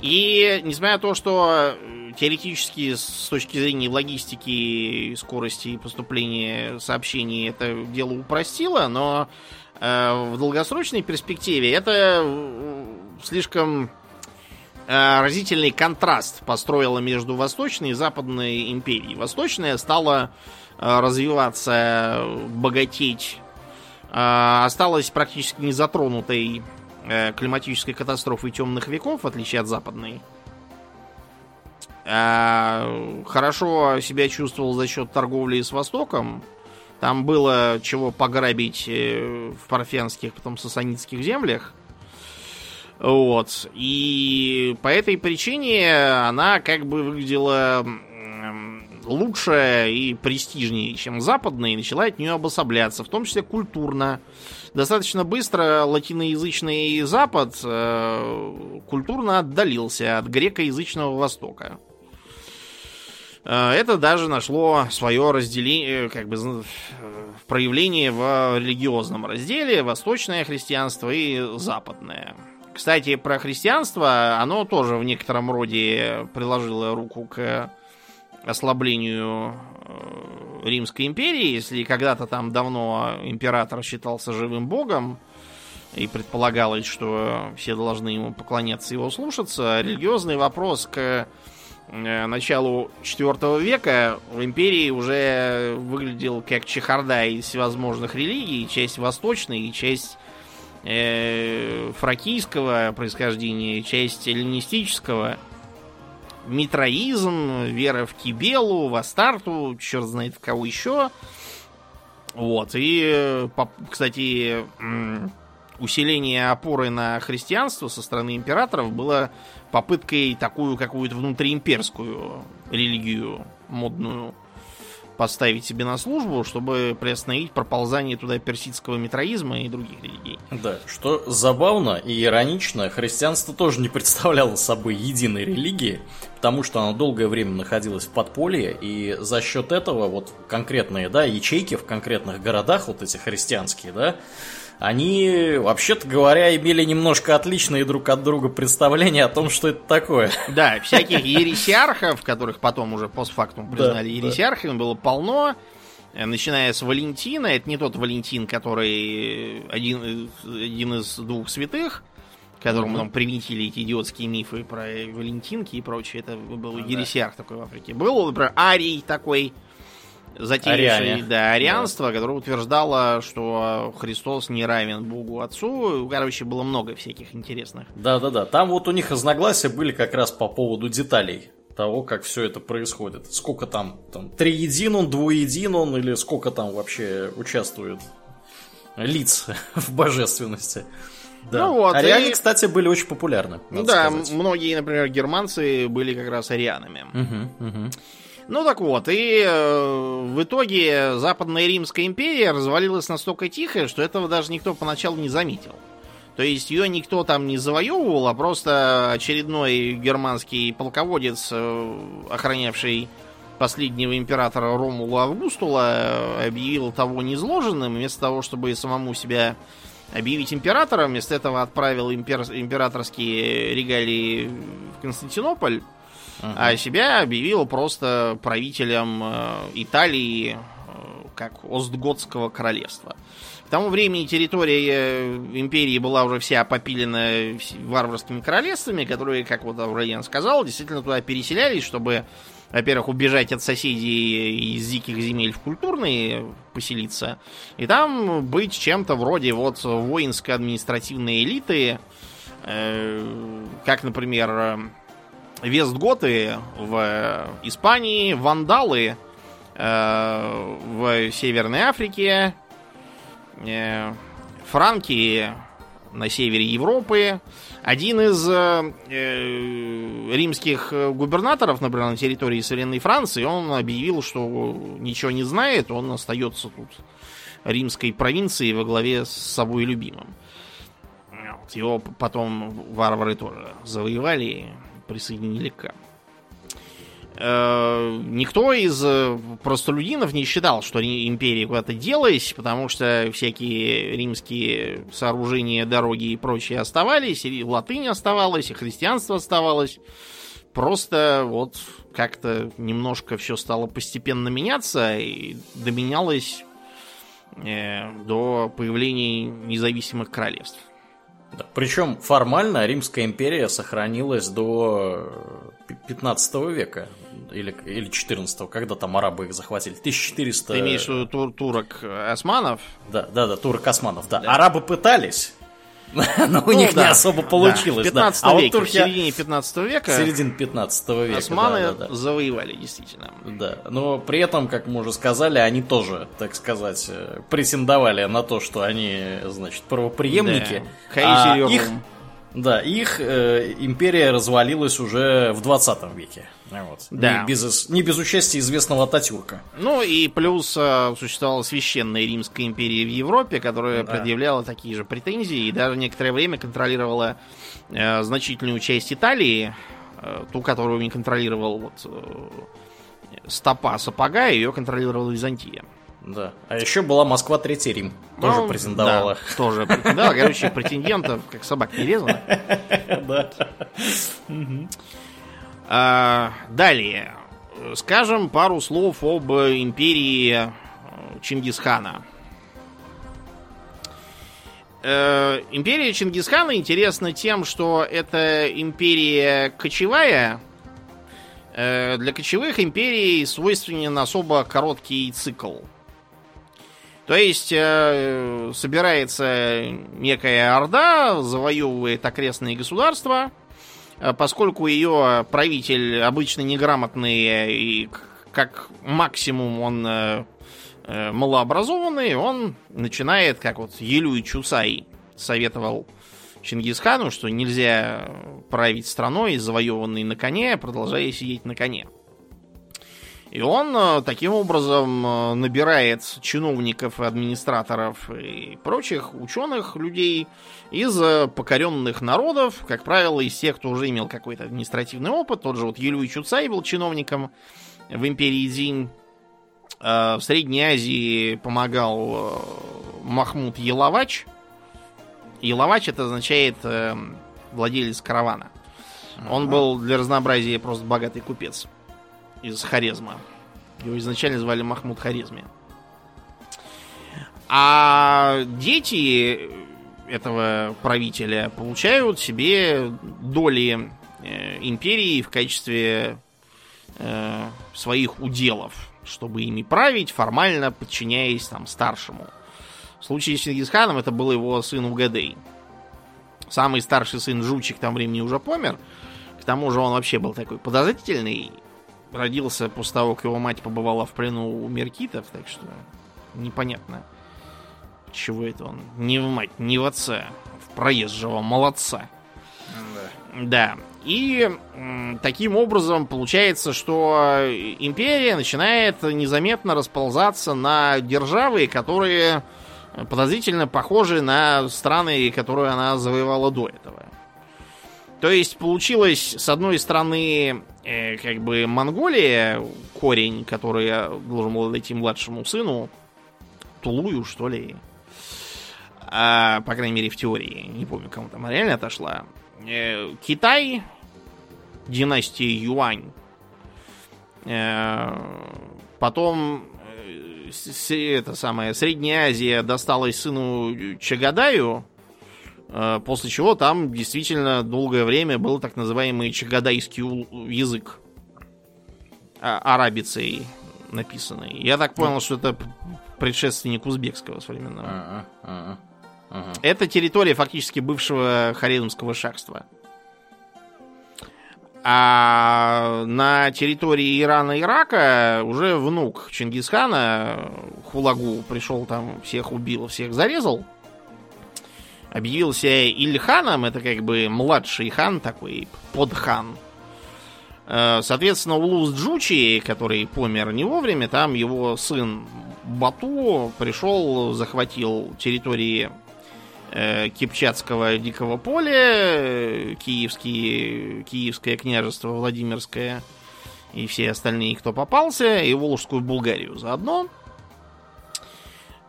И несмотря на то, что э, теоретически с точки зрения логистики, скорости поступления сообщений это дело упростило, но э, в долгосрочной перспективе это э, слишком э, разительный контраст построило между Восточной и Западной империей. Восточная стала развиваться, богатеть, осталась практически незатронутой климатической катастрофы темных веков, в отличие от западной, хорошо себя чувствовал за счет торговли с Востоком. Там было чего пограбить э, в парфянских, потом сасанитских землях. Вот. И по этой причине она как бы выглядела лучше и престижнее, чем западная, и начала от нее обособляться, в том числе культурно достаточно быстро латиноязычный Запад э, культурно отдалился от грекоязычного Востока. Э, это даже нашло свое разделение, как бы проявление в религиозном разделе, восточное христианство и западное. Кстати, про христианство, оно тоже в некотором роде приложило руку к ослаблению э, Римской империи, если когда-то там давно император считался живым богом, и предполагалось, что все должны ему поклоняться и его слушаться, религиозный вопрос к э, началу IV века в империи уже выглядел как чехарда из всевозможных религий, часть восточной часть э, фракийского происхождения, часть эллинистического – митроизм, вера в Кибелу, в Астарту, черт знает кого еще. Вот, и, кстати, усиление опоры на христианство со стороны императоров было попыткой такую какую-то внутриимперскую религию модную поставить себе на службу, чтобы приостановить проползание туда персидского митроизма и других религий. Да, что забавно и иронично, христианство тоже не представляло собой единой религии, потому что оно долгое время находилось в подполье, и за счет этого вот конкретные, да, ячейки в конкретных городах, вот эти христианские, да, они, вообще-то говоря, имели немножко отличные друг от друга представления о том, что это такое. Да, всяких ересиархов, которых потом уже постфактум признали да, ересиархами, да. было полно. Э, начиная с Валентина, это не тот Валентин, который один, один из двух святых, которому mm-hmm. там приметили эти идиотские мифы про Валентинки и прочее. Это был ну, ересиарх такой в Африке. Был, например, Арий такой, затеявший да, арианство, да. которое утверждало, что Христос не равен Богу Отцу. Короче, было много всяких интересных. Да-да-да. Там вот у них разногласия были как раз по поводу деталей того, как все это происходит. Сколько там, там триедин он, двуедин он, или сколько там вообще участвует лиц в божественности. Да. Ну вот, Ариане, и... кстати, были очень популярны. Да, сказать. многие, например, германцы были как раз арианами. Угу, угу. Ну так вот, и э, в итоге Западная Римская империя развалилась настолько тихо, что этого даже никто поначалу не заметил. То есть ее никто там не завоевывал, а просто очередной германский полководец, э, охранявший последнего императора Ромула Августула, объявил того незложенным, вместо того, чтобы самому себя объявить императором, вместо этого отправил импер... императорские регалии в Константинополь uh-huh. а себя объявил просто правителем э, Италии э, как Остготского королевства. К тому времени территория э, империи была уже вся попилена варварскими королевствами, которые, как вот Аурельян сказал, действительно туда переселялись, чтобы, во-первых, убежать от соседей из диких земель в культурные поселиться, и там быть чем-то вроде вот воинско-административной элиты, как, например, Вестготы в Испании, вандалы э, в Северной Африке, э, франки на севере Европы. Один из э, э, римских губернаторов, например, на территории современной Франции, он объявил, что ничего не знает, он остается тут римской провинции во главе с собой любимым. Его потом варвары тоже завоевали присоединили к э, никто из э, простолюдинов не считал, что империя куда-то делась, потому что всякие римские сооружения, дороги и прочее оставались, и латынь оставалась, и христианство оставалось. Просто вот как-то немножко все стало постепенно меняться и доменялось э, до появления независимых королевств. Да, причем формально Римская империя сохранилась до 15 века или, или 14 когда там арабы их захватили. 1400... Ты имеешь в виду тур турок османов? Да, да, да, турок османов, да. да. Арабы пытались, но у ну, них не особо получилось. Да. В 15 да. веке, а вот в середине 15 века. Середине 15 века. Османы завоевали, действительно. Да, но при этом, как мы уже сказали, они тоже, так сказать, э, претендовали на то, что они, значит, правоприемники. Да. А их, да, их э, империя развалилась уже в 20 веке. Вот. Да. Не, без, не без участия известного Ататюрка. Ну и плюс э, существовала священная Римская империя в Европе, которая да. предъявляла такие же претензии и даже некоторое время контролировала э, значительную часть Италии, э, ту, которую не контролировал вот, э, стопа сапога, ее контролировала Византия. Да. А еще была Москва Третий Рим. Тоже ну, претендовала. Да, тоже претендовала. Короче, претендентов, как собак не резано. Да. А, далее. Скажем пару слов об империи э, Чингисхана. Э, империя Чингисхана интересна тем, что это империя кочевая. Э, для кочевых империй свойственен особо короткий цикл. То есть э, собирается некая орда, завоевывает окрестные государства, э, поскольку ее правитель обычно неграмотный и как максимум он э, э, малообразованный, он начинает, как вот Елюй Чусай советовал Чингисхану, что нельзя править страной, завоеванной на коне, продолжая сидеть на коне. И он э, таким образом э, набирает чиновников, администраторов и прочих ученых людей из э, покоренных народов, как правило, из тех, кто уже имел какой-то административный опыт. Тот же вот Юлий Чуцай был чиновником в империи Дзинь. В Средней Азии помогал Махмуд Еловач. Еловач это означает владелец каравана. Он был для разнообразия просто богатый купец из Харезма. Его изначально звали Махмуд Харизми. А дети этого правителя получают себе доли э, империи в качестве э, своих уделов, чтобы ими править, формально подчиняясь там старшему. В случае с Чингисханом это был его сын Угадей. Самый старший сын Жучик там времени уже помер. К тому же он вообще был такой подозрительный родился после того, как его мать побывала в плену у меркитов, так что непонятно, чего это он. Не в мать, не в отца, в проезжего молодца. Да. да. И таким образом получается, что империя начинает незаметно расползаться на державы, которые подозрительно похожи на страны, которые она завоевала до этого. То есть получилось, с одной стороны, э, как бы Монголия, корень, который я должен был дойти младшему сыну, Тулую, что ли. А, по крайней мере, в теории. Не помню, кому там реально отошла. Э, Китай, династия Юань. Э, потом э, это самое, Средняя Азия досталась сыну Чагадаю, после чего там действительно долгое время был так называемый чагадайский язык. А, арабицей написанный. Я так понял, что это предшественник узбекского современного. Это территория фактически бывшего Харизмского шахства. А на территории Ирана и Ирака уже внук Чингисхана Хулагу пришел там, всех убил, всех зарезал. Объявился Ильханом, это как бы младший хан такой, подхан. Э, соответственно, Улус Джучи, который помер не вовремя, там его сын Бату пришел, захватил территории э, Кипчатского дикого поля, киевские, Киевское княжество, Владимирское и все остальные, кто попался, и Волжскую Булгарию заодно.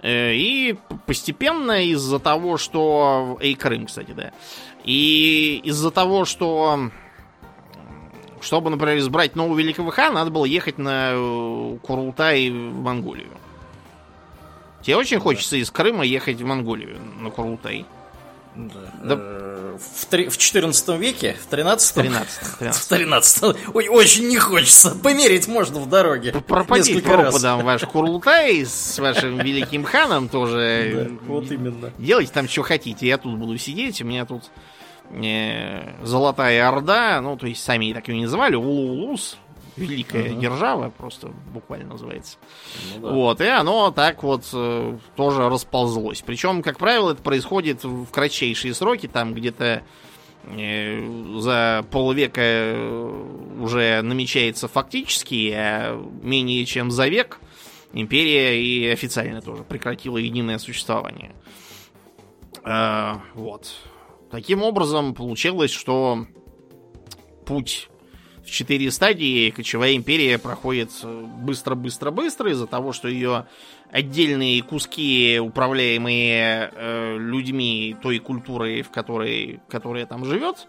Э, и постепенно из-за того, что... И Крым, кстати, да. И из-за того, что... Чтобы, например, избрать нового великого хана, надо было ехать на э, Курултай в Монголию. Тебе очень хочется из Крыма ехать в Монголию на Курултай. Да. Э, в, три, в 14 веке? В 13 13 13 В 13 Ой, очень не хочется. Померить можно в дороге. Пропади пропадом ваш Курлутай с вашим великим ханом тоже. Да, вот именно. Делайте там, что хотите. Я тут буду сидеть. У меня тут э, Золотая Орда. Ну, то есть, сами так ее не называли. Улулус великая uh-huh. держава, просто буквально называется. Ну, да. Вот, и оно так вот э, тоже расползлось. Причем, как правило, это происходит в кратчайшие сроки, там где-то э, за полвека э, уже намечается фактически, а менее чем за век империя и официально тоже прекратила единое существование. Э, вот. Таким образом, получилось, что путь четыре стадии кочевая империя проходит быстро-быстро-быстро из-за того, что ее отдельные куски, управляемые э, людьми той культурой, в которой, которая там живет,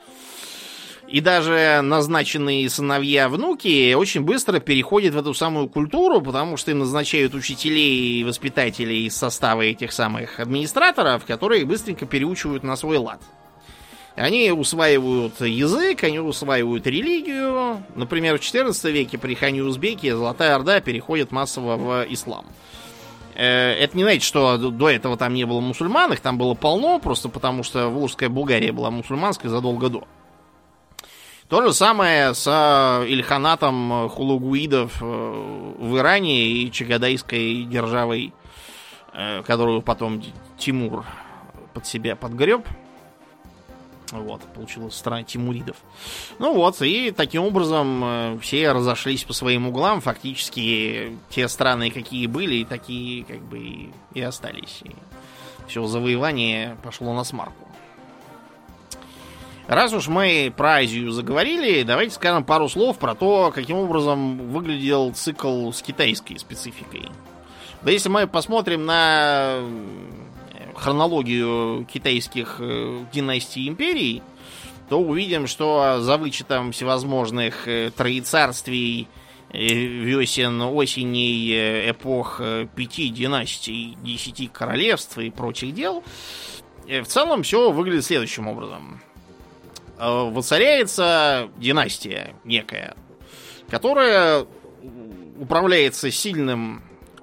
и даже назначенные сыновья, внуки очень быстро переходят в эту самую культуру, потому что им назначают учителей и воспитателей из состава этих самых администраторов, которые быстренько переучивают на свой лад. Они усваивают язык, они усваивают религию. Например, в XIV веке при хане Узбеке Золотая Орда переходит массово в ислам. Э, это не значит, что до этого там не было мусульман, их там было полно, просто потому что Волжская Булгария была мусульманской задолго до. То же самое с э, Ильханатом хулугуидов э, в Иране и Чагадайской державой, которую потом Тимур под себя подгреб. Вот, получилась страна Тимуридов. Ну вот, и таким образом э, все разошлись по своим углам. Фактически те страны, какие были, такие как бы и, и остались. И все завоевание пошло на смарку. Раз уж мы про Азию заговорили, давайте скажем пару слов про то, каким образом выглядел цикл с китайской спецификой. Да если мы посмотрим на хронологию китайских э, династий и империй, то увидим, что за вычетом всевозможных э, троецарствий, э, весен, осеней, эпох пяти династий, десяти королевств и прочих дел, в целом все выглядит следующим образом. Воцаряется династия некая, которая управляется сильным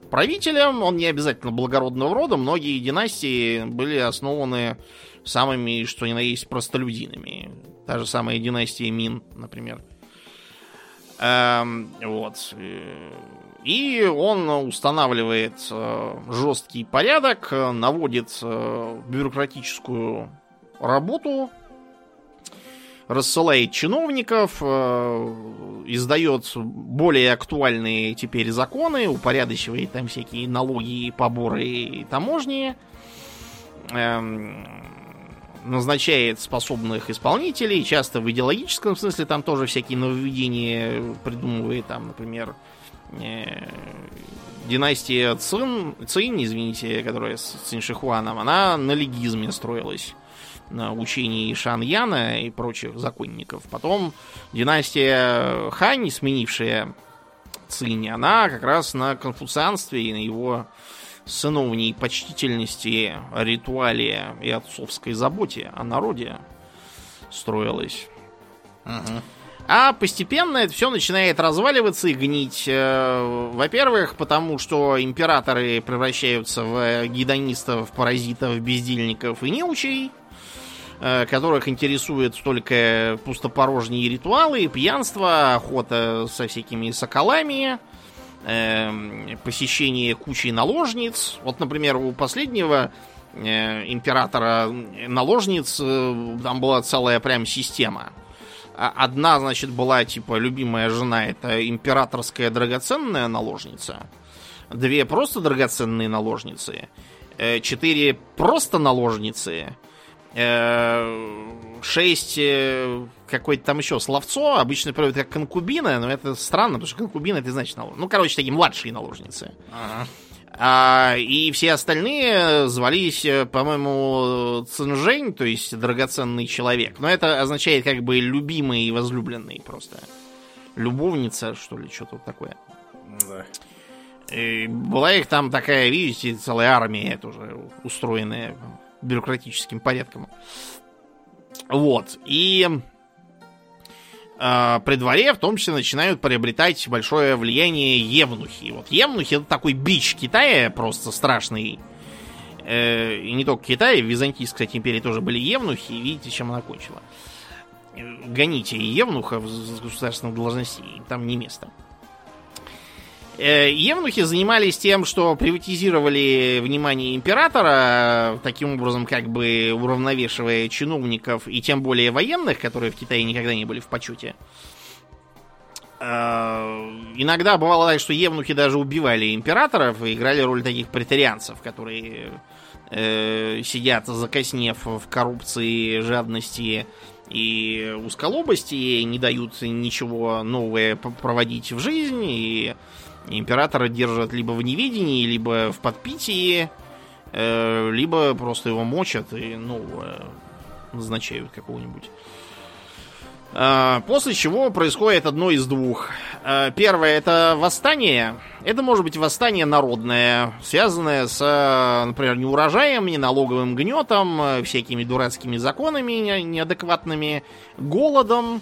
правителем. Он не обязательно благородного рода. Многие династии были основаны самыми, что ни на есть, простолюдинами. Та же самая династия Мин, например. Эм, вот. И он устанавливает э, жесткий порядок, наводит э, бюрократическую работу рассылает чиновников, э, издает более актуальные теперь законы, упорядочивает там всякие налоги, поборы и таможни, эм, назначает способных исполнителей, часто в идеологическом смысле там тоже всякие нововведения придумывает, там, например, э, династия Цин, Цин, извините, которая с Циншихуаном, она на легизме строилась учений Шаньяна и прочих законников. Потом династия Хань, сменившая Цинь, она как раз на конфуцианстве и на его сыновней почтительности, ритуале и отцовской заботе о народе строилась. Угу. А постепенно это все начинает разваливаться и гнить. Э, во-первых, потому что императоры превращаются в гедонистов, паразитов, бездельников и неучей. Э, которых интересует только пустопорожние ритуалы, пьянство, охота со всякими соколами, э, посещение кучи наложниц. Вот, например, у последнего э, императора наложниц, э, там была целая прям система. А одна, значит, была типа любимая жена, это императорская драгоценная наложница. Две просто драгоценные наложницы. Четыре просто наложницы. Э, шесть э, какое-то там еще словцо. Обычно переводят как конкубина, но это странно, потому что конкубина это значит наложница. Ну, короче, такие младшие наложницы. Ага. А, и все остальные звались, э, по-моему, Цинжень, то есть драгоценный человек. Но это означает как бы любимый и возлюбленный просто. Любовница, что ли, что-то вот такое. Да. И была их там такая, видите, целая армия тоже устроенная бюрократическим порядком. Вот. И э, при дворе в том числе начинают приобретать большое влияние евнухи. Вот евнухи это такой бич Китая, просто страшный. Э, и не только Китая, в Византийской, империи тоже были евнухи, видите, чем она кончила. Гоните евнуха в государственных должностей, там не место. Э, евнухи занимались тем, что приватизировали внимание императора, таким образом как бы уравновешивая чиновников и тем более военных, которые в Китае никогда не были в почете. Э, иногда бывало так, что евнухи даже убивали императоров и играли роль таких претарианцев, которые э, сидят закоснев в коррупции, жадности и узколобости, не дают ничего новое проводить в жизнь и Императора держат либо в неведении, либо в подпитии, э, либо просто его мочат и, ну, э, назначают какого-нибудь. Э, после чего происходит одно из двух. Э, первое это восстание. Это может быть восстание народное, связанное с, например, неурожаем, неналоговым гнетом, э, всякими дурацкими законами неадекватными, голодом,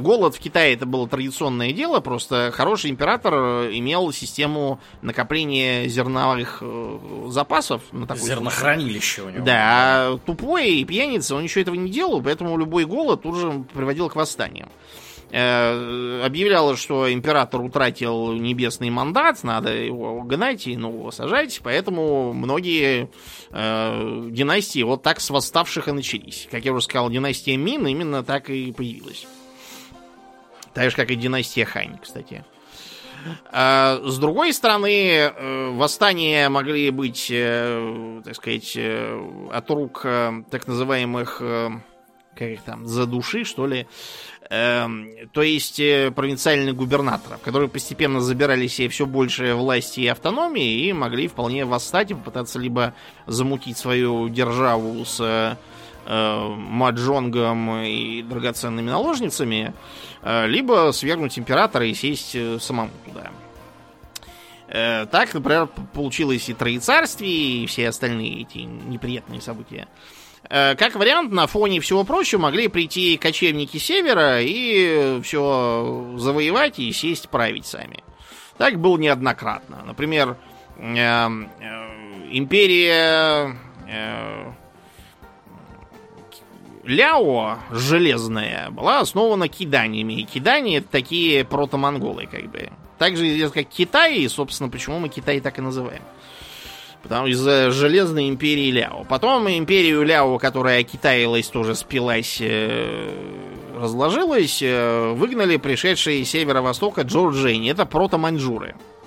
голод в Китае это было традиционное дело, просто хороший император имел систему накопления зерновых э, запасов. На такой Зернохранилище у него. Да, а тупой и пьяница, он ничего этого не делал, поэтому любой голод тут же приводил к восстаниям. Э, объявлялось, что император утратил небесный мандат, надо его гнать и нового сажать, поэтому многие э, династии вот так с восставших и начались. Как я уже сказал, династия Мин именно так и появилась. Так же, как и династия Хань, кстати. А, с другой стороны, э, восстания могли быть, э, так сказать, э, от рук так называемых, как их там, за души, что ли, то есть провинциальных губернаторов, которые постепенно забирали себе все больше власти и автономии и могли вполне восстать и попытаться либо замутить свою державу с маджонгом и драгоценными наложницами, Э, либо свергнуть императора и сесть э, самому туда. Э, так, например, получилось и Троецарствие, и все остальные эти неприятные события. Как вариант, на фоне всего прочего могли прийти кочевники севера и все завоевать и сесть править сами. Так было неоднократно. Например, империя Ляо железная была основана киданиями. И кидания это такие протомонголы, как бы. Также как Китай, и, собственно, почему мы Китай так и называем. Потому из-за железной империи Ляо. Потом империю Ляо, которая китаилась, тоже спилась, э, разложилась, э, выгнали пришедшие с северо-востока Джорджини. Это протоманьчжуры. маньчжуры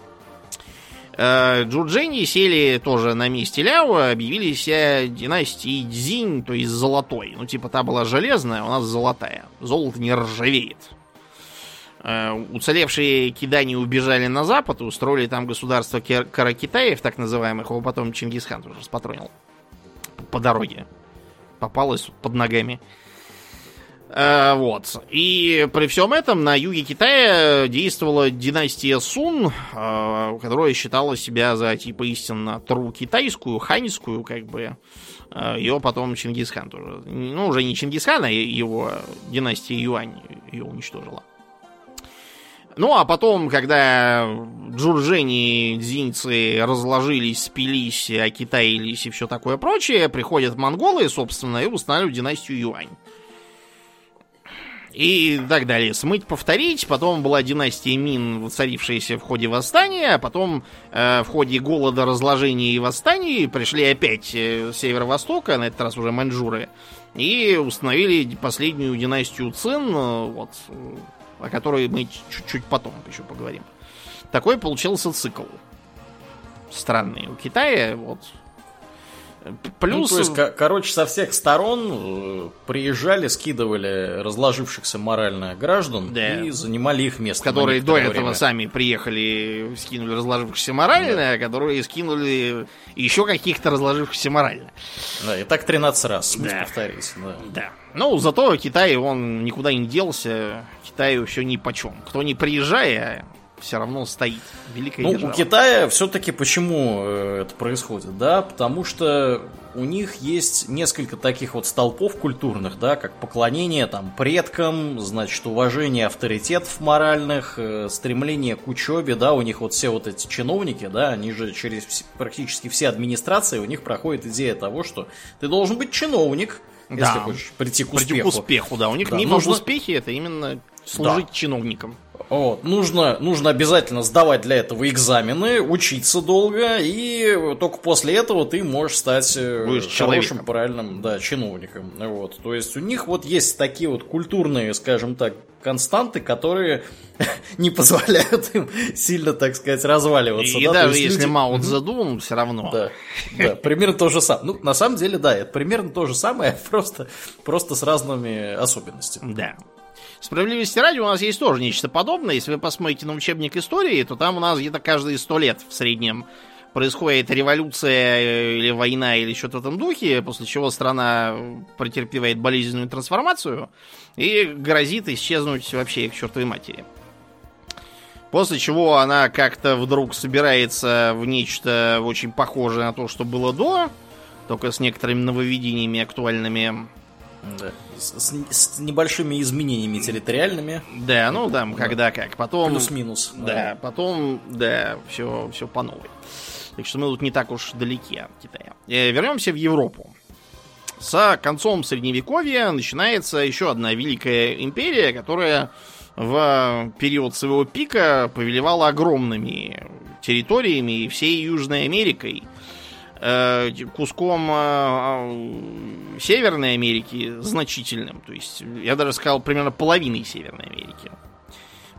Э, Джурджени сели тоже на месте Ляо, объявили себя династией Дзинь, то есть золотой. Ну, типа, та была железная, у нас золотая. Золото не ржавеет. Э, уцелевшие кидани убежали на запад и устроили там государство Каракитаев, так называемых, его потом Чингисхан тоже спатронил. По дороге. Попалось под ногами. Э, вот. И при всем этом на юге Китая действовала династия Сун, э, которая считала себя за типа истинно тру китайскую, ханьскую, как бы. Э, ее потом Чингисхан тоже. Ну, уже не Чингисхан, а его династия Юань ее уничтожила. Ну, а потом, когда джуржени дзиньцы разложились, спились, окитаились и все такое прочее, приходят монголы, собственно, и устанавливают династию Юань. И так далее. Смыть, повторить. Потом была династия Мин, воцарившаяся в ходе восстания. А потом э, в ходе голода, разложения и восстаний пришли опять э, с северо-востока, на этот раз уже маньчжуры, и установили последнюю династию Цин, э, вот, о которой мы чуть-чуть потом еще поговорим. Такой получился цикл. Странный. У Китая вот Плюс... Ну, то есть, короче, со всех сторон э, приезжали, скидывали разложившихся морально граждан да. и занимали их место. Которые до этого время. сами приехали, скинули разложившихся морально, да. а которые скинули еще каких-то разложившихся морально. Да, и так 13 раз, да. повторить. Да. да. Ну, зато Китай, он никуда не делся, Китаю все ни почем. Кто не приезжая, все равно стоит. Великая ну, держава. у Китая все-таки почему э, это происходит, да? Потому что у них есть несколько таких вот столпов культурных, да, как поклонение там предкам, значит, уважение авторитетов моральных, э, стремление к учебе, да, у них вот все вот эти чиновники, да, они же через практически все администрации, у них проходит идея того, что ты должен быть чиновник, да. если хочешь прийти к успеху. Прийти к успеху, да. У них да, миф нужно... успехе это именно служить да. чиновникам. Вот. Нужно, нужно обязательно сдавать для этого экзамены, учиться долго, и только после этого ты можешь стать э, Будешь хорошим, человеком. правильным да, чиновником. Вот. То есть у них вот есть такие вот культурные, скажем так, константы, которые не позволяют им сильно, так сказать, разваливаться. И да, даже если люди... Мао Цзэдун, все равно. Да, да, примерно то же самое. Ну, на самом деле, да, это примерно то же самое, просто, просто с разными особенностями. Да. Справедливости ради у нас есть тоже нечто подобное. Если вы посмотрите на учебник истории, то там у нас где-то каждые сто лет в среднем происходит революция э, или война или что-то в этом духе, после чего страна претерпевает болезненную трансформацию и грозит исчезнуть вообще к чертовой матери. После чего она как-то вдруг собирается в нечто очень похожее на то, что было до, только с некоторыми нововведениями актуальными. С, с, небольшими изменениями территориальными. Да, ну там, да. когда как. Потом. Плюс-минус. Да, да, потом, да, все, все по новой. Так что мы тут не так уж далеки от Китая. Э, вернемся в Европу. С концом средневековья начинается еще одна великая империя, которая в период своего пика повелевала огромными территориями и всей Южной Америкой куском э, Северной Америки значительным. То есть, я даже сказал, примерно половиной Северной Америки.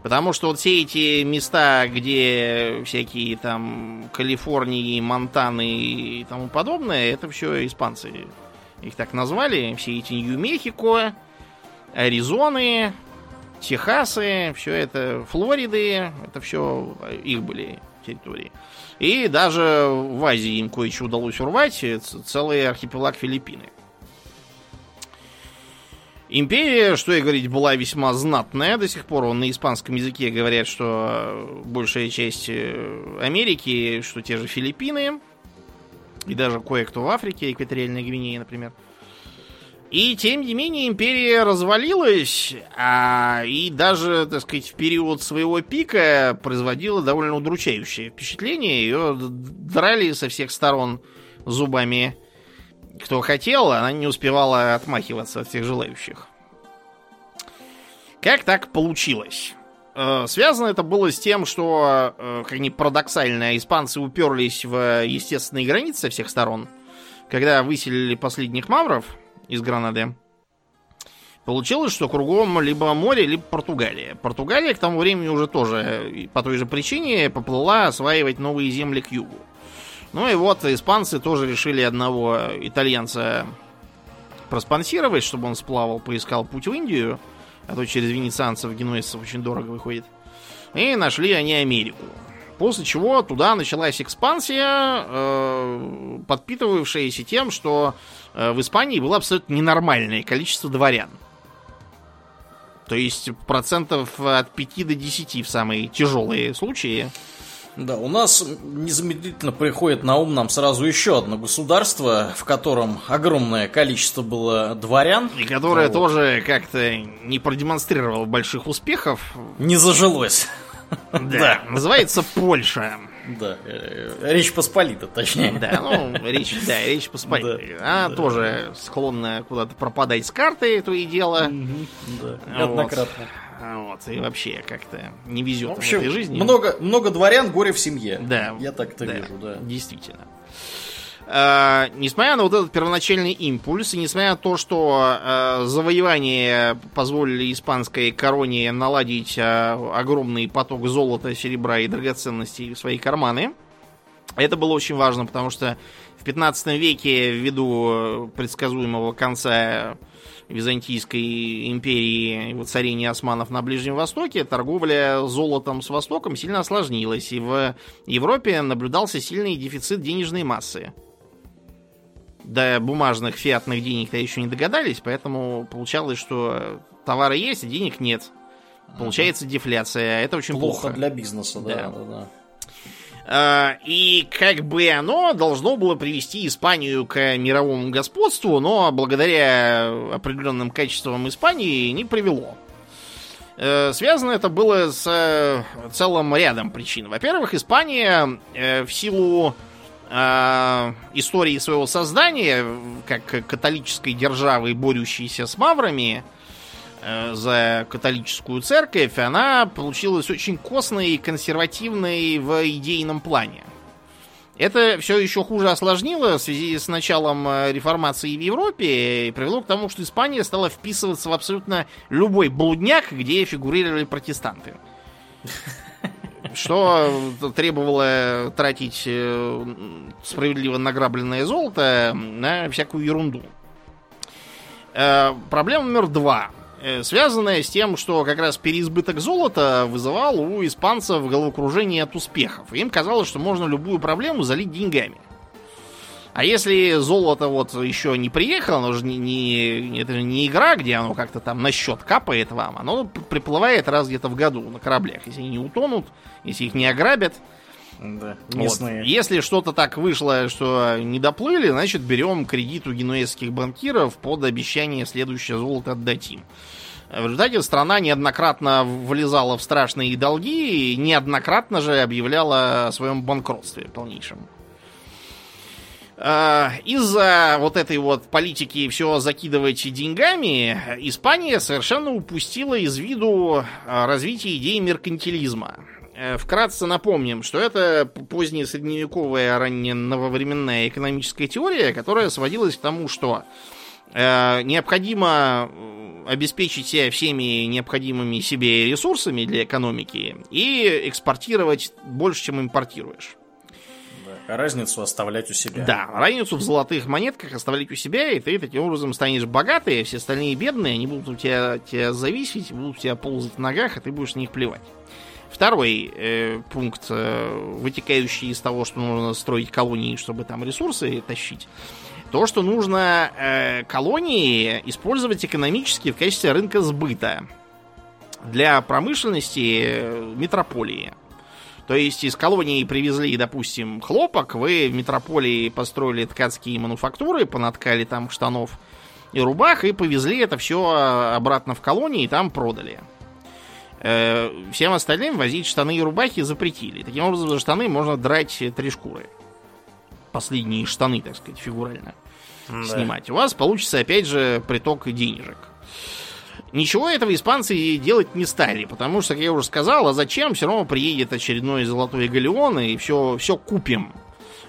Потому что вот все эти места, где всякие там Калифорнии, Монтаны и тому подобное, это все испанцы их так назвали. Все эти Нью-Мехико, Аризоны, Техасы, все это Флориды, это все их были территории. И даже в Азии им кое-что удалось урвать, целый архипелаг Филиппины. Империя, что и говорить, была весьма знатная до сих пор. На испанском языке говорят, что большая часть э, Америки, что те же Филиппины, и даже кое-кто в Африке, экваториальная Гвинея, например – и тем не менее империя развалилась, а, и даже, так сказать, в период своего пика производила довольно удручающее впечатление. Ее драли со всех сторон зубами кто хотел, она не успевала отмахиваться от всех желающих. Как так получилось? Э, связано это было с тем, что, э, как ни парадоксально, испанцы уперлись в естественные границы со всех сторон, когда выселили последних мавров – из Гранады. Получилось, что кругом либо море, либо Португалия. Португалия к тому времени уже тоже по той же причине поплыла осваивать новые земли к югу. Ну и вот испанцы тоже решили одного итальянца проспонсировать, чтобы он сплавал, поискал путь в Индию, а то через венецианцев, генуэзцев очень дорого выходит. И нашли они Америку. После чего туда началась экспансия, э, подпитывавшаяся тем, что э, в Испании было абсолютно ненормальное количество дворян. То есть процентов от 5 до 10 в самые тяжелые случаи. Да, у нас незамедлительно приходит на ум нам сразу еще одно государство, в котором огромное количество было дворян. И которое вот. тоже как-то не продемонстрировало больших успехов. Не зажилось. Да. Называется Польша. Да, э, Речь Посполита, точнее. Да, ну, Речь, да, Речь Посполита. Да, Она да. тоже склонна куда-то пропадать с карты, то и дело. Мгм, да. А Вот, и вообще как-то не везет В в, общем, этой жизни. много, много дворян, горе в семье. Да. Я так это Да, вижу, да. Действительно. А, несмотря на вот этот первоначальный импульс, и несмотря на то, что а, завоевания позволили испанской короне наладить а, огромный поток золота, серебра и драгоценностей в свои карманы, это было очень важно, потому что в 15 веке, ввиду э, предсказуемого конца Византийской империи и воцарения османов на Ближнем Востоке, торговля золотом с Востоком сильно осложнилась, и в Европе наблюдался сильный дефицит денежной массы. До бумажных фиатных денег-то еще не догадались, поэтому получалось, что товары есть, а денег нет. Получается дефляция. Это очень Плохо плохо. для бизнеса, да, Да. да, да. А, И как бы оно должно было привести Испанию к мировому господству, но благодаря определенным качествам Испании не привело. Э, Связано это было с э, целым рядом причин. Во-первых, Испания э, в силу истории своего создания, как католической державы, борющейся с маврами, э, за католическую церковь, она получилась очень костной и консервативной в идейном плане. Это все еще хуже осложнило в связи с началом э, реформации в Европе и привело к тому, что Испания стала вписываться в абсолютно любой блудняк, где фигурировали протестанты. Что требовало тратить э, справедливо награбленное золото на всякую ерунду. Э, Проблема номер два. Э, Связанная с тем, что как раз переизбыток золота вызывал у испанцев головокружение от успехов. Им казалось, что можно любую проблему залить деньгами. А если золото вот еще не приехало, оно же не, не- это же не игра, где оно как-то там на счет капает вам, оно приплывает раз где-то в году на кораблях. Если они не утонут, если их не ограбят, Да, вот. местные. Если что-то так вышло, что не доплыли, значит берем кредит у генуэзских банкиров под обещание следующее золото отдать им. В результате страна неоднократно влезала в страшные долги и неоднократно же объявляла о своем банкротстве полнейшем. А, Из-за вот этой вот политики все закидывать деньгами, Испания совершенно упустила из виду а, развитие идеи меркантилизма. Э, Вкратце напомним, что это поздняя средневековая, ранее нововременная экономическая теория, которая сводилась к тому, что э, необходимо э, обеспечить себя всеми необходимыми себе ресурсами для экономики и экспортировать больше, чем импортируешь. Разницу оставлять у себя. Да, разницу в золотых монетках оставлять у себя, и ты таким образом станешь богатый, а все остальные бедные, они будут у тебя, тебя зависеть, будут у тебя ползать в ногах, а ты будешь на них плевать. Второй э, пункт, э, вытекающий из того, что нужно строить колонии, чтобы там ресурсы тащить, то, что нужно э, колонии использовать экономически в качестве рынка сбыта для промышленности э, метрополии. То есть из колонии привезли, допустим, хлопок, вы в метрополии построили ткацкие мануфактуры, понаткали там штанов и рубах, и повезли это все обратно в колонии и там продали. Э, Всем остальным возить штаны и рубахи запретили. Таким образом, за штаны можно драть три шкуры. Последние штаны, так сказать, фигурально Да. снимать. У вас получится, опять же, приток денежек. Ничего этого испанцы делать не стали, потому что, как я уже сказал, а зачем? Все равно приедет очередной золотой галеон и все, все купим.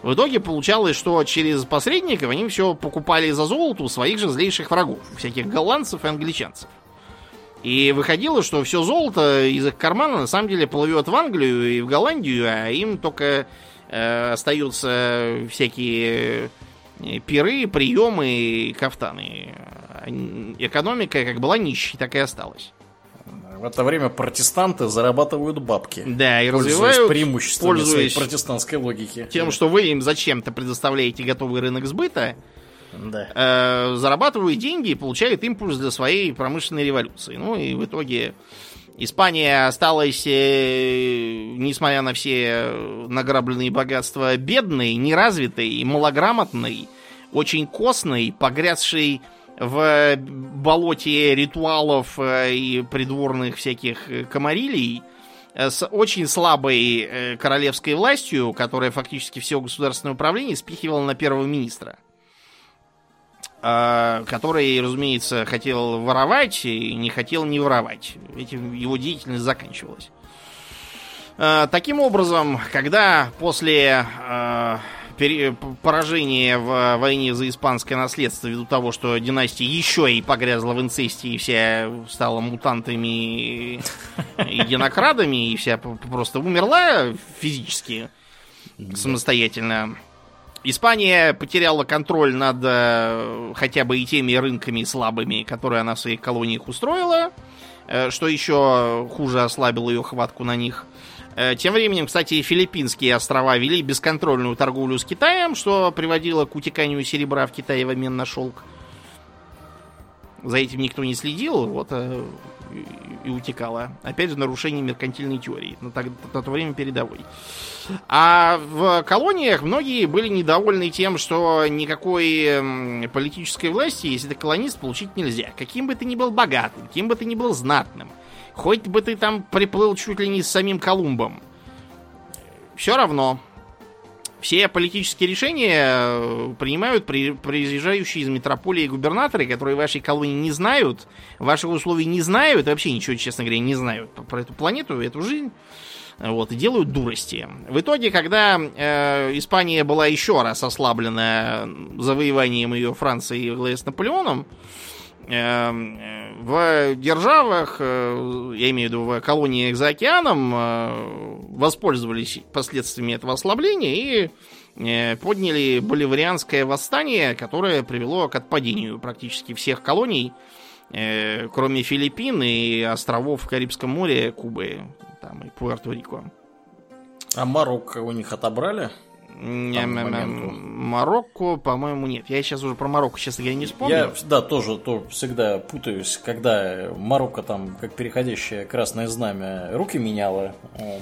В итоге получалось, что через посредников они все покупали за золото у своих же злейших врагов, всяких голландцев и англичанцев. И выходило, что все золото из их кармана на самом деле плывет в Англию и в Голландию, а им только э, остаются всякие э, пиры, приемы и кафтаны. Экономика как была нищей, так и осталась. В это время протестанты зарабатывают бабки. Да, и развивают, преимуществами своей пользуясь протестантской логики. тем, что вы им зачем-то предоставляете готовый рынок сбыта, Да. э, зарабатывают деньги и получают импульс для своей промышленной революции. Ну и в итоге Испания осталась, э, несмотря на все награбленные богатства, бедной, неразвитой, малограмотной, очень костной, погрязшей в болоте ритуалов э, и придворных всяких э, комарилий, э, с очень слабой королевской властью, которая фактически все государственное управление спихивала на первого министра. Э, который, разумеется, хотел воровать и не хотел не воровать. Этим его деятельность заканчивалась. Э, таким образом, когда после э, поражения в войне за испанское наследство ввиду того, что династия еще и погрязла в инцесте и вся стала мутантами и единокрадами и вся просто умерла физически самостоятельно. Испания потеряла контроль над э, хотя бы и теми рынками слабыми, которые она в своих колониях устроила, э, что еще хуже ослабило ее хватку на них. Э, тем временем, кстати, филиппинские острова вели бесконтрольную торговлю с Китаем, что приводило к утеканию серебра в Китае в обмен на шелк. За этим никто не следил, вот э, и утекало. Опять же, нарушение меркантильной теории, на, так, на то время передовой. А в колониях многие были недовольны тем, что никакой политической власти, если ты колонист, получить нельзя. Каким бы ты ни был богатым, каким бы ты ни был знатным – Хоть бы ты там приплыл чуть ли не с самим Колумбом. Все равно. Все политические решения э, принимают при, приезжающие из метрополии губернаторы, которые вашей колонии не знают, ваших условий не знают, и вообще ничего, честно говоря, не знают про эту планету, эту жизнь. Вот, и делают дурости. В итоге, когда э, Испания была еще раз ослаблена завоеванием ее Франции во с Наполеоном, э, в державах, э, я имею в виду в колониях за океаном, э, воспользовались последствиями этого ослабления и подняли боливарианское восстание, которое привело к отпадению практически всех колоний, кроме Филиппин и островов в Карибском море, Кубы там, и Пуэрто-Рико. А Марокко у них отобрали? Марокко, по-моему, нет. Я сейчас уже про Марокко, честно говоря, не вспомню. Я, да, тоже то всегда путаюсь, когда Марокко там, как переходящее красное знамя, руки меняло.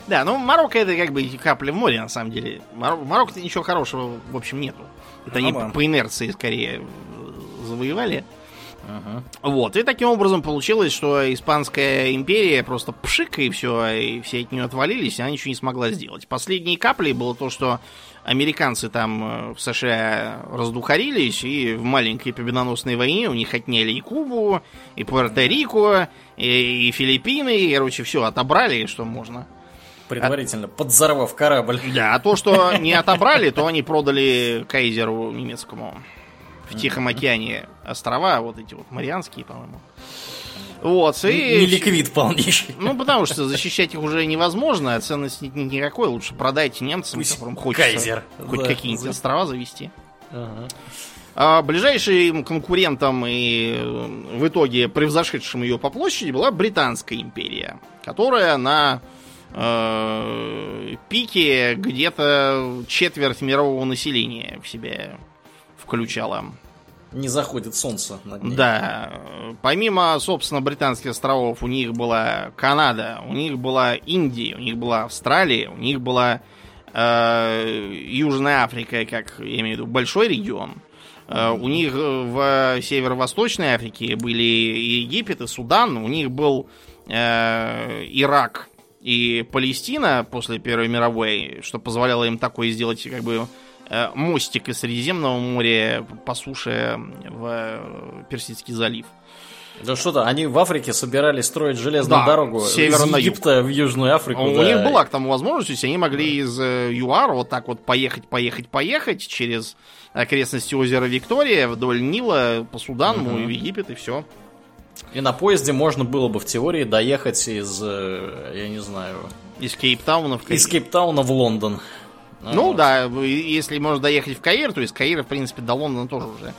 Да, ну Марокко это как бы капля в море, на самом деле. Марокко, Марокко ничего хорошего, в общем, нету. Это они а, по инерции скорее завоевали. Ага. Вот, и таким образом получилось, что Испанская империя просто пшик и все, и все от нее отвалились, и она ничего не смогла сделать. Последней каплей было то, что американцы там э, в США раздухарились, и в маленькой победоносной войне у них отняли и Кубу, и Пуэрто-Рико, и, и Филиппины, и, короче, все отобрали, что можно. Предварительно, а... подзорвав корабль. Да, а то, что не отобрали, то они продали Кайзеру немецкому в Тихом океане острова, вот эти вот Марианские, по-моему. Вот, и... Не ликвид полнейший. Ну, потому что защищать их уже невозможно, а ценность никакой. Лучше продайте немцам, Пусть которым хочется Кайзер. хоть да. какие-нибудь острова завести. Ага. А ближайшим конкурентом и э, в итоге превзошедшим ее по площади была Британская империя, которая на э, пике где-то четверть мирового населения в себя включала. Не заходит солнце над ней. Да. Помимо, собственно, британских островов, у них была Канада, у них была Индия, у них была Австралия, у них была э, Южная Африка, как я имею в виду, большой регион. Э, у них в Северо-Восточной Африке были и Египет, и Судан, у них был э, Ирак и Палестина после Первой мировой, что позволяло им такое сделать, как бы мостик из Средиземного моря по суше в э, Персидский залив. Да что-то, они в Африке собирались строить железную да, дорогу с из Египта юг. в Южную Африку. У да. них была к тому возможность, они могли из э, ЮАР вот так вот поехать, поехать, поехать через окрестности озера Виктория вдоль Нила по Судану угу. и в Египет и все. И на поезде можно было бы в теории доехать из, я не знаю... Из Кейптауна в Из Кейптауна в Лондон. Ну, ну вот. да, если можно доехать в Каир, то из Каира, в принципе, до Лондона тоже уже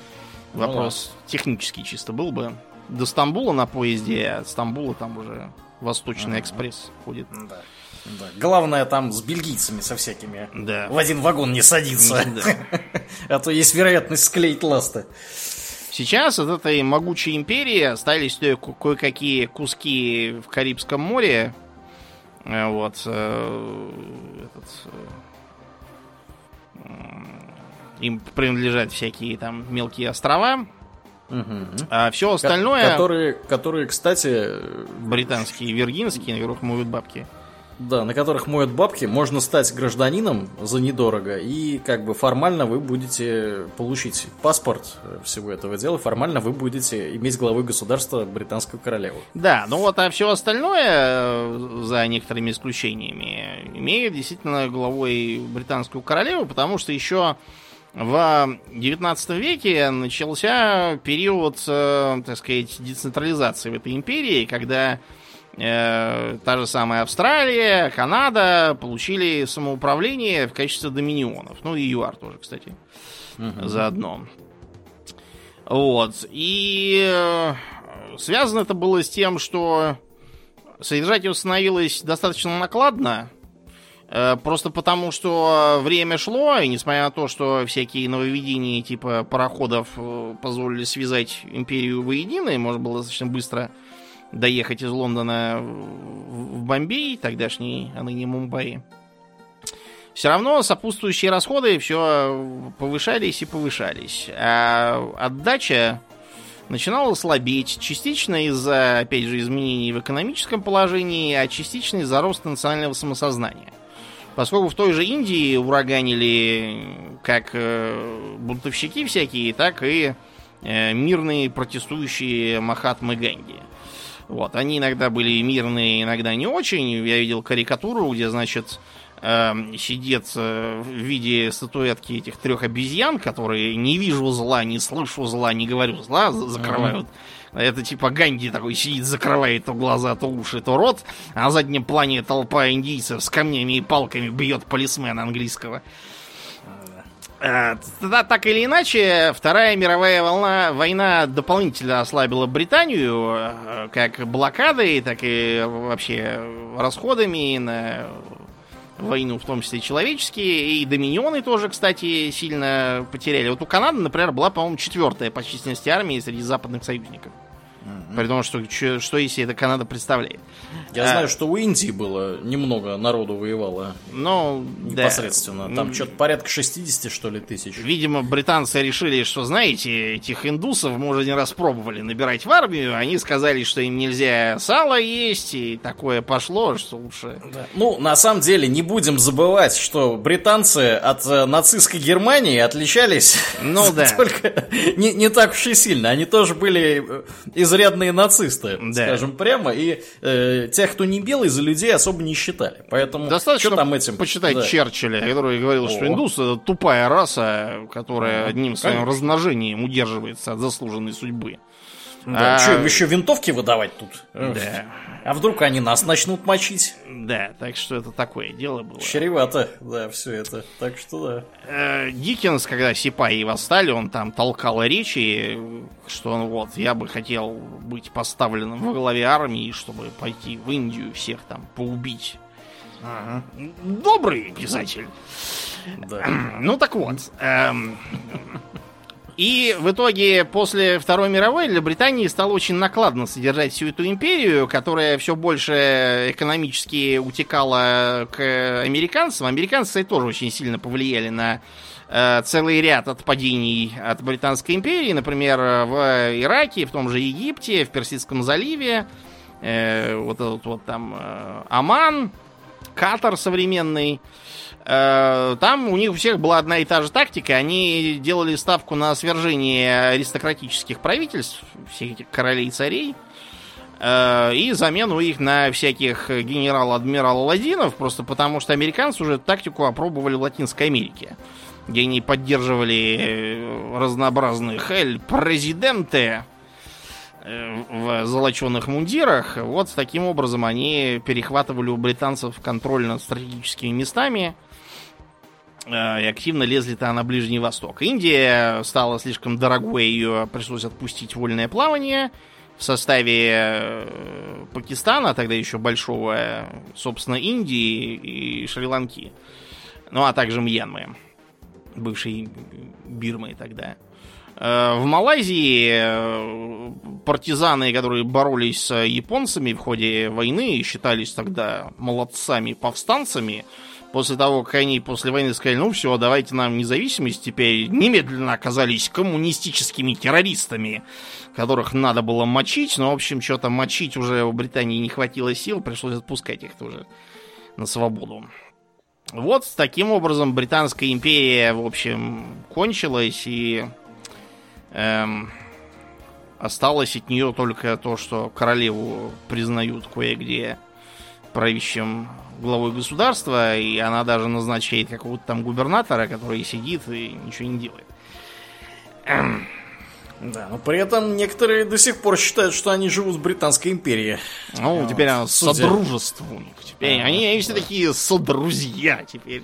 вопрос ну, технический чисто был бы. До Стамбула на поезде, а от Стамбула там уже Восточный ага. экспресс ходит. Да. Да. Главное там с бельгийцами со всякими да. в один вагон не садиться. Да. а то есть вероятность склеить ласты. Сейчас от этой могучей империи остались кое-какие куски в Карибском море. Э, вот. Э, этот, э, им принадлежат всякие там мелкие острова. Угу. А все остальное... Которые, которые, кстати... Британские, виргинские, наверх моют бабки. Да, на которых моют бабки, можно стать гражданином за недорого, и как бы формально вы будете получить паспорт всего этого дела, формально вы будете иметь главой государства британскую королеву. Да, ну вот, а все остальное, э, за некоторыми исключениями, имеет действительно главой британскую королеву, потому что еще в 19 веке начался период, э, так сказать, децентрализации в этой империи, когда э, та же самая Австралия, Канада получили самоуправление в качестве доминионов. Ну и ЮАР тоже, кстати, угу. заодно. Вот. И э, связано это было с тем, что содержать его становилось достаточно накладно, Э, просто потому, что время шло, и несмотря на то, что всякие нововведения типа пароходов позволили связать империю воедино, и можно было достаточно быстро доехать из Лондона в Бомбей, тогдашний, а ныне Мумбаи. Все равно сопутствующие расходы все повышались и повышались. А отдача начинала слабеть, частично из-за, опять же, изменений в экономическом положении, а частично из-за роста национального самосознания. Поскольку в той же Индии ураганили как э, бунтовщики всякие, так и э, мирные протестующие Махатмы Ганди. Вот, они иногда были мирные, иногда не очень. Я видел карикатуру, где, значит, э, сидит в виде статуэтки этих трех обезьян, которые не вижу зла, не слышу зла, не говорю зла, закрывают mm-hmm это типа Ганди такой сидит, закрывает то глаза, то уши, то рот. А на заднем плане толпа индийцев с камнями и палками бьет полисмена английского. Э, так или иначе, Вторая мировая волна, война дополнительно ослабила Британию, э, как блокадой, так и вообще расходами на войну, в том числе человеческие, и доминионы тоже, кстати, сильно потеряли. Вот у Канады, например, была, по-моему, четвертая по численности армии среди западных союзников. Mm-hmm. При том, что, что, что если это Канада представляет. Я а, знаю, что у Индии было немного народу воевало. Ну, непосредственно. Да. Там ну, что-то порядка 60, что ли, тысяч. Видимо, британцы решили, что, знаете, этих индусов мы уже не раз пробовали набирать в армию. Они сказали, что им нельзя сало есть, и такое пошло, что лучше... Да. Ну, на самом деле, не будем забывать, что британцы от э, нацистской Германии отличались ну, да. только не, не так уж и сильно. Они тоже были э, изрядные нацисты, да. скажем прямо, и э, тех, кто не белый, за людей особо не считали. Поэтому Достаточно что там этим... почитать да. Черчилля, который говорил, О. что индус это тупая раса, которая одним своим Конечно. размножением удерживается от заслуженной судьбы. Да, а... что, еще винтовки выдавать тут? Да. А вдруг они нас начнут мочить? Да, так что это такое дело было. Чревато, да, все это. Так что да. Э, Диккенс, когда сипаи восстали, он там толкал речи, что он вот, я бы хотел быть поставленным во главе армии, чтобы пойти в Индию всех там поубить. Ага. Добрый писатель. Да. Ну так вот. Эм, и в итоге после Второй мировой для Британии стало очень накладно содержать всю эту империю, которая все больше экономически утекала к американцам. Американцы, тоже очень сильно повлияли на э, целый ряд отпадений от Британской империи. Например, в Ираке, в том же Египте, в Персидском заливе. Э, вот этот вот там э, Оман, Катар современный. Э, там у них у всех была одна и та же тактика. Они делали ставку на свержение аристократических правительств, всех этих королей и царей, э, и замену их на всяких генерал-адмирал Ладинов, просто потому что американцы уже тактику опробовали в Латинской Америке, где они поддерживали э, разнообразных эль президенте в золоченных мундирах. Вот таким образом они перехватывали у британцев контроль над стратегическими местами – Э, и активно лезли-то на Ближний Восток. Индия стала слишком дорогой, ее пришлось отпустить вольное плавание в составе э, Пакистана, тогда еще большого, собственно, Индии и Шри-Ланки. Ну, а также Мьянмы, бывшей Бирмы тогда. Э, в Малайзии партизаны, которые боролись с японцами в ходе войны, считались тогда молодцами-повстанцами, после того, как они после войны сказали, ну все, давайте нам независимость, теперь немедленно оказались коммунистическими террористами, которых надо было мочить, но, в общем, что-то мочить уже в Британии не хватило сил, пришлось отпускать их тоже на свободу. Вот таким образом Британская империя, в общем, кончилась, и эм, осталось от нее только то, что королеву признают кое-где правящим главой государства, и она даже назначает какого-то там губернатора, который сидит и ничего не делает. Эм. Да, но при этом некоторые до сих пор считают, что они живут в Британской империи. Ну, теперь она содружество у них. Теперь а, они, они все такие содрузья теперь.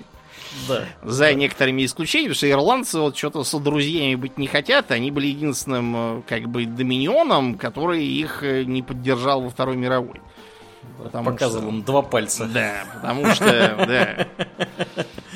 Да. За некоторыми исключениями, потому что ирландцы вот что-то со друзьями быть не хотят. Они были единственным, э, как бы, доминионом, который их э, не поддержал во Второй мировой. Потому Показывал что... им два пальца. Да, потому что, да.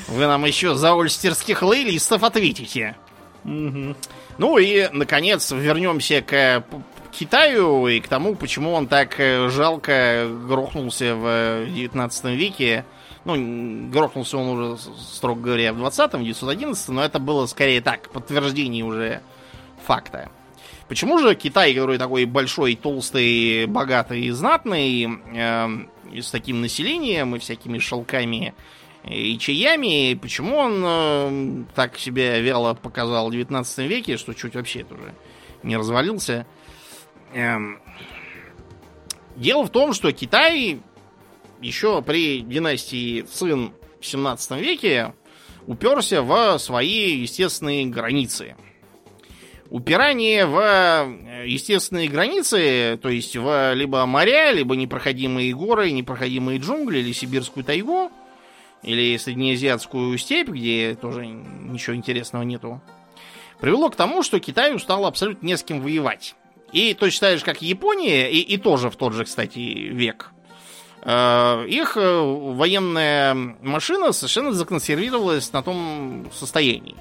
Вы нам еще за ольстерских лейлистов ответите. Ну и, наконец, вернемся к Китаю и к тому, почему он так э, жалко грохнулся в 19 веке. Ну, грохнулся он уже, строго говоря, в 20-м, 911 но это было скорее так, подтверждение уже факта. Почему же Китай, который такой большой, толстый, богатый и знатный, э, с таким населением и всякими шелками и чаями, почему он э, так себя вяло показал в 19 веке, что чуть вообще это уже не развалился? Эм, дело в том, что Китай еще при династии Цин в 17 веке уперся в свои естественные границы – упирание в э, естественные границы, то есть в либо моря, либо непроходимые горы, непроходимые джунгли, или сибирскую тайгу, или среднеазиатскую степь, где тоже ничего интересного нету, привело к тому, что Китаю стало абсолютно не с кем воевать. И точно так же, как Япония, и, и тоже в тот же, кстати, век, их э, военная машина совершенно законсервировалась на том состоянии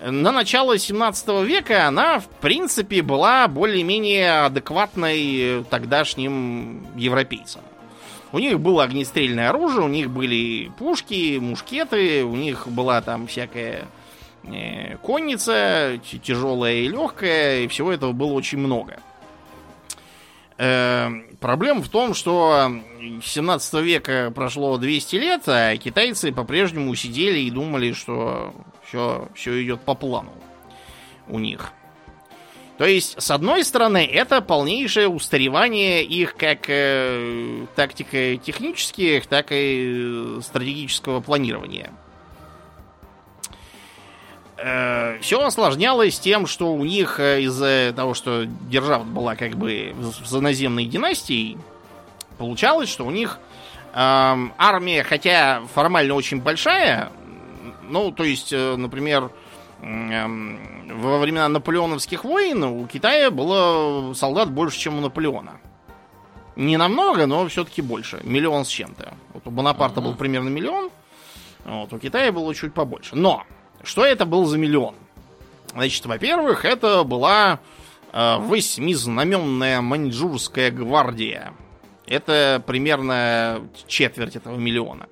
на начало 17 века она, в принципе, была более-менее адекватной тогдашним европейцам. У них было огнестрельное оружие, у них были пушки, мушкеты, у них была там всякая э, конница, тяжелая и легкая, и всего этого было очень много. Э, проблема в том, что 17 века прошло 200 лет, а китайцы по-прежнему сидели и думали, что все, все идет по плану у них. То есть, с одной стороны, это полнейшее устаревание их как э, тактико-технических, так и стратегического планирования. Э, все осложнялось тем, что у них э, из-за того, что держава была как бы за наземной династией, получалось, что у них э, армия, хотя формально очень большая, ну, то есть, э, например, эм, во времена наполеоновских войн у Китая было солдат больше, чем у Наполеона. Не намного, но все-таки больше. Миллион с чем-то. Вот у Бонапарта uh-huh. был примерно миллион, вот, у Китая было чуть побольше. Но, что это был за миллион? Значит, во-первых, это была э, восьмизнаменная маньчжурская гвардия. Это примерно четверть этого миллиона.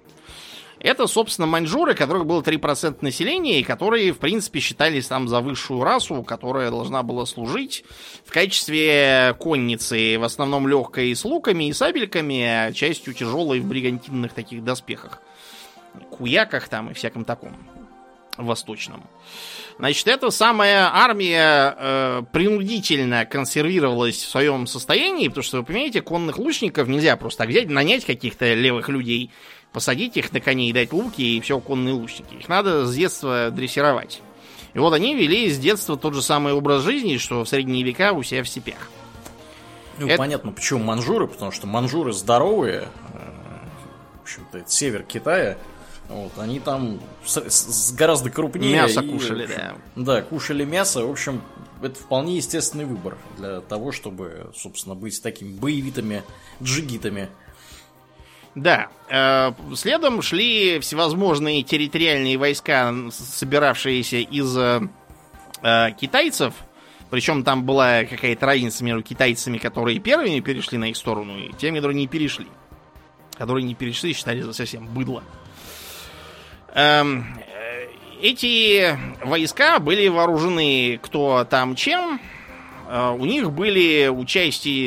Это, собственно, маньчжуры, которых было 3% населения, и которые, в принципе, считались там за высшую расу, которая должна была служить в качестве конницы, в основном легкой с луками и сабельками, а частью тяжелой в бригантинных таких доспехах. Куяках там и всяком таком восточном. Значит, эта самая армия э, принудительно консервировалась в своем состоянии, потому что, вы понимаете, конных лучников нельзя просто так взять, нанять каких-то левых людей посадить их на коней, дать луки и все конные лучники. Их надо с детства дрессировать. И вот они вели с детства тот же самый образ жизни, что в средние века у себя в степях. Ну, это... понятно, почему манжуры, потому что манжуры здоровые. Э, в общем-то, это север Китая. Вот, они там с, с, гораздо крупнее. Мясо и, кушали, да. Да, кушали мясо. В общем, это вполне естественный выбор для того, чтобы, собственно, быть такими боевитыми джигитами. Да, э, следом шли всевозможные территориальные войска, собиравшиеся из э, китайцев. Причем там была какая-то разница между китайцами, которые первыми перешли на их сторону, и теми, которые не перешли. Которые не перешли, считали за совсем быдло. Эти войска были вооружены кто там чем. э, у них были у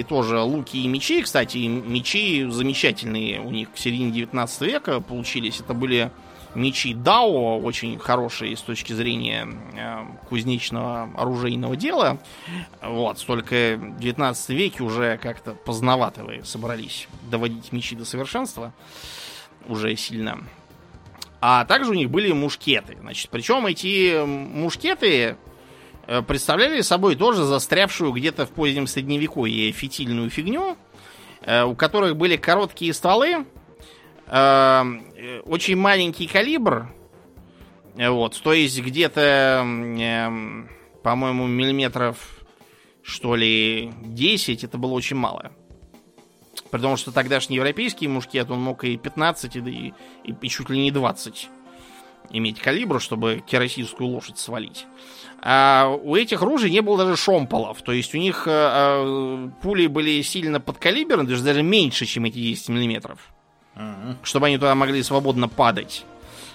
тоже луки и мечи. Кстати, мечи замечательные у них в середине 19 века получились. Это были мечи Дао, очень хорошие с точки зрения э, кузнечного оружейного дела. Вот, только в 19 веке уже как-то поздновато вы собрались доводить мечи до совершенства. Уже сильно. А также у них были мушкеты. Значит, причем эти мушкеты э, представляли собой тоже застрявшую где-то в позднем средневековье фитильную фигню, э, у которых были короткие стволы, э, очень маленький калибр, вот, то есть где-то, по-моему, миллиметров, что ли, 10, это было очень мало. Потому что тогдашний европейский мушкет, он мог и 15, и, и, и чуть ли не 20 иметь калибр, чтобы керосинскую лошадь свалить. А у этих ружей не было даже шомполов. То есть у них э, пули были сильно подкалиберны, даже, даже меньше, чем эти 10 миллиметров. Uh-huh. Чтобы они туда могли свободно падать.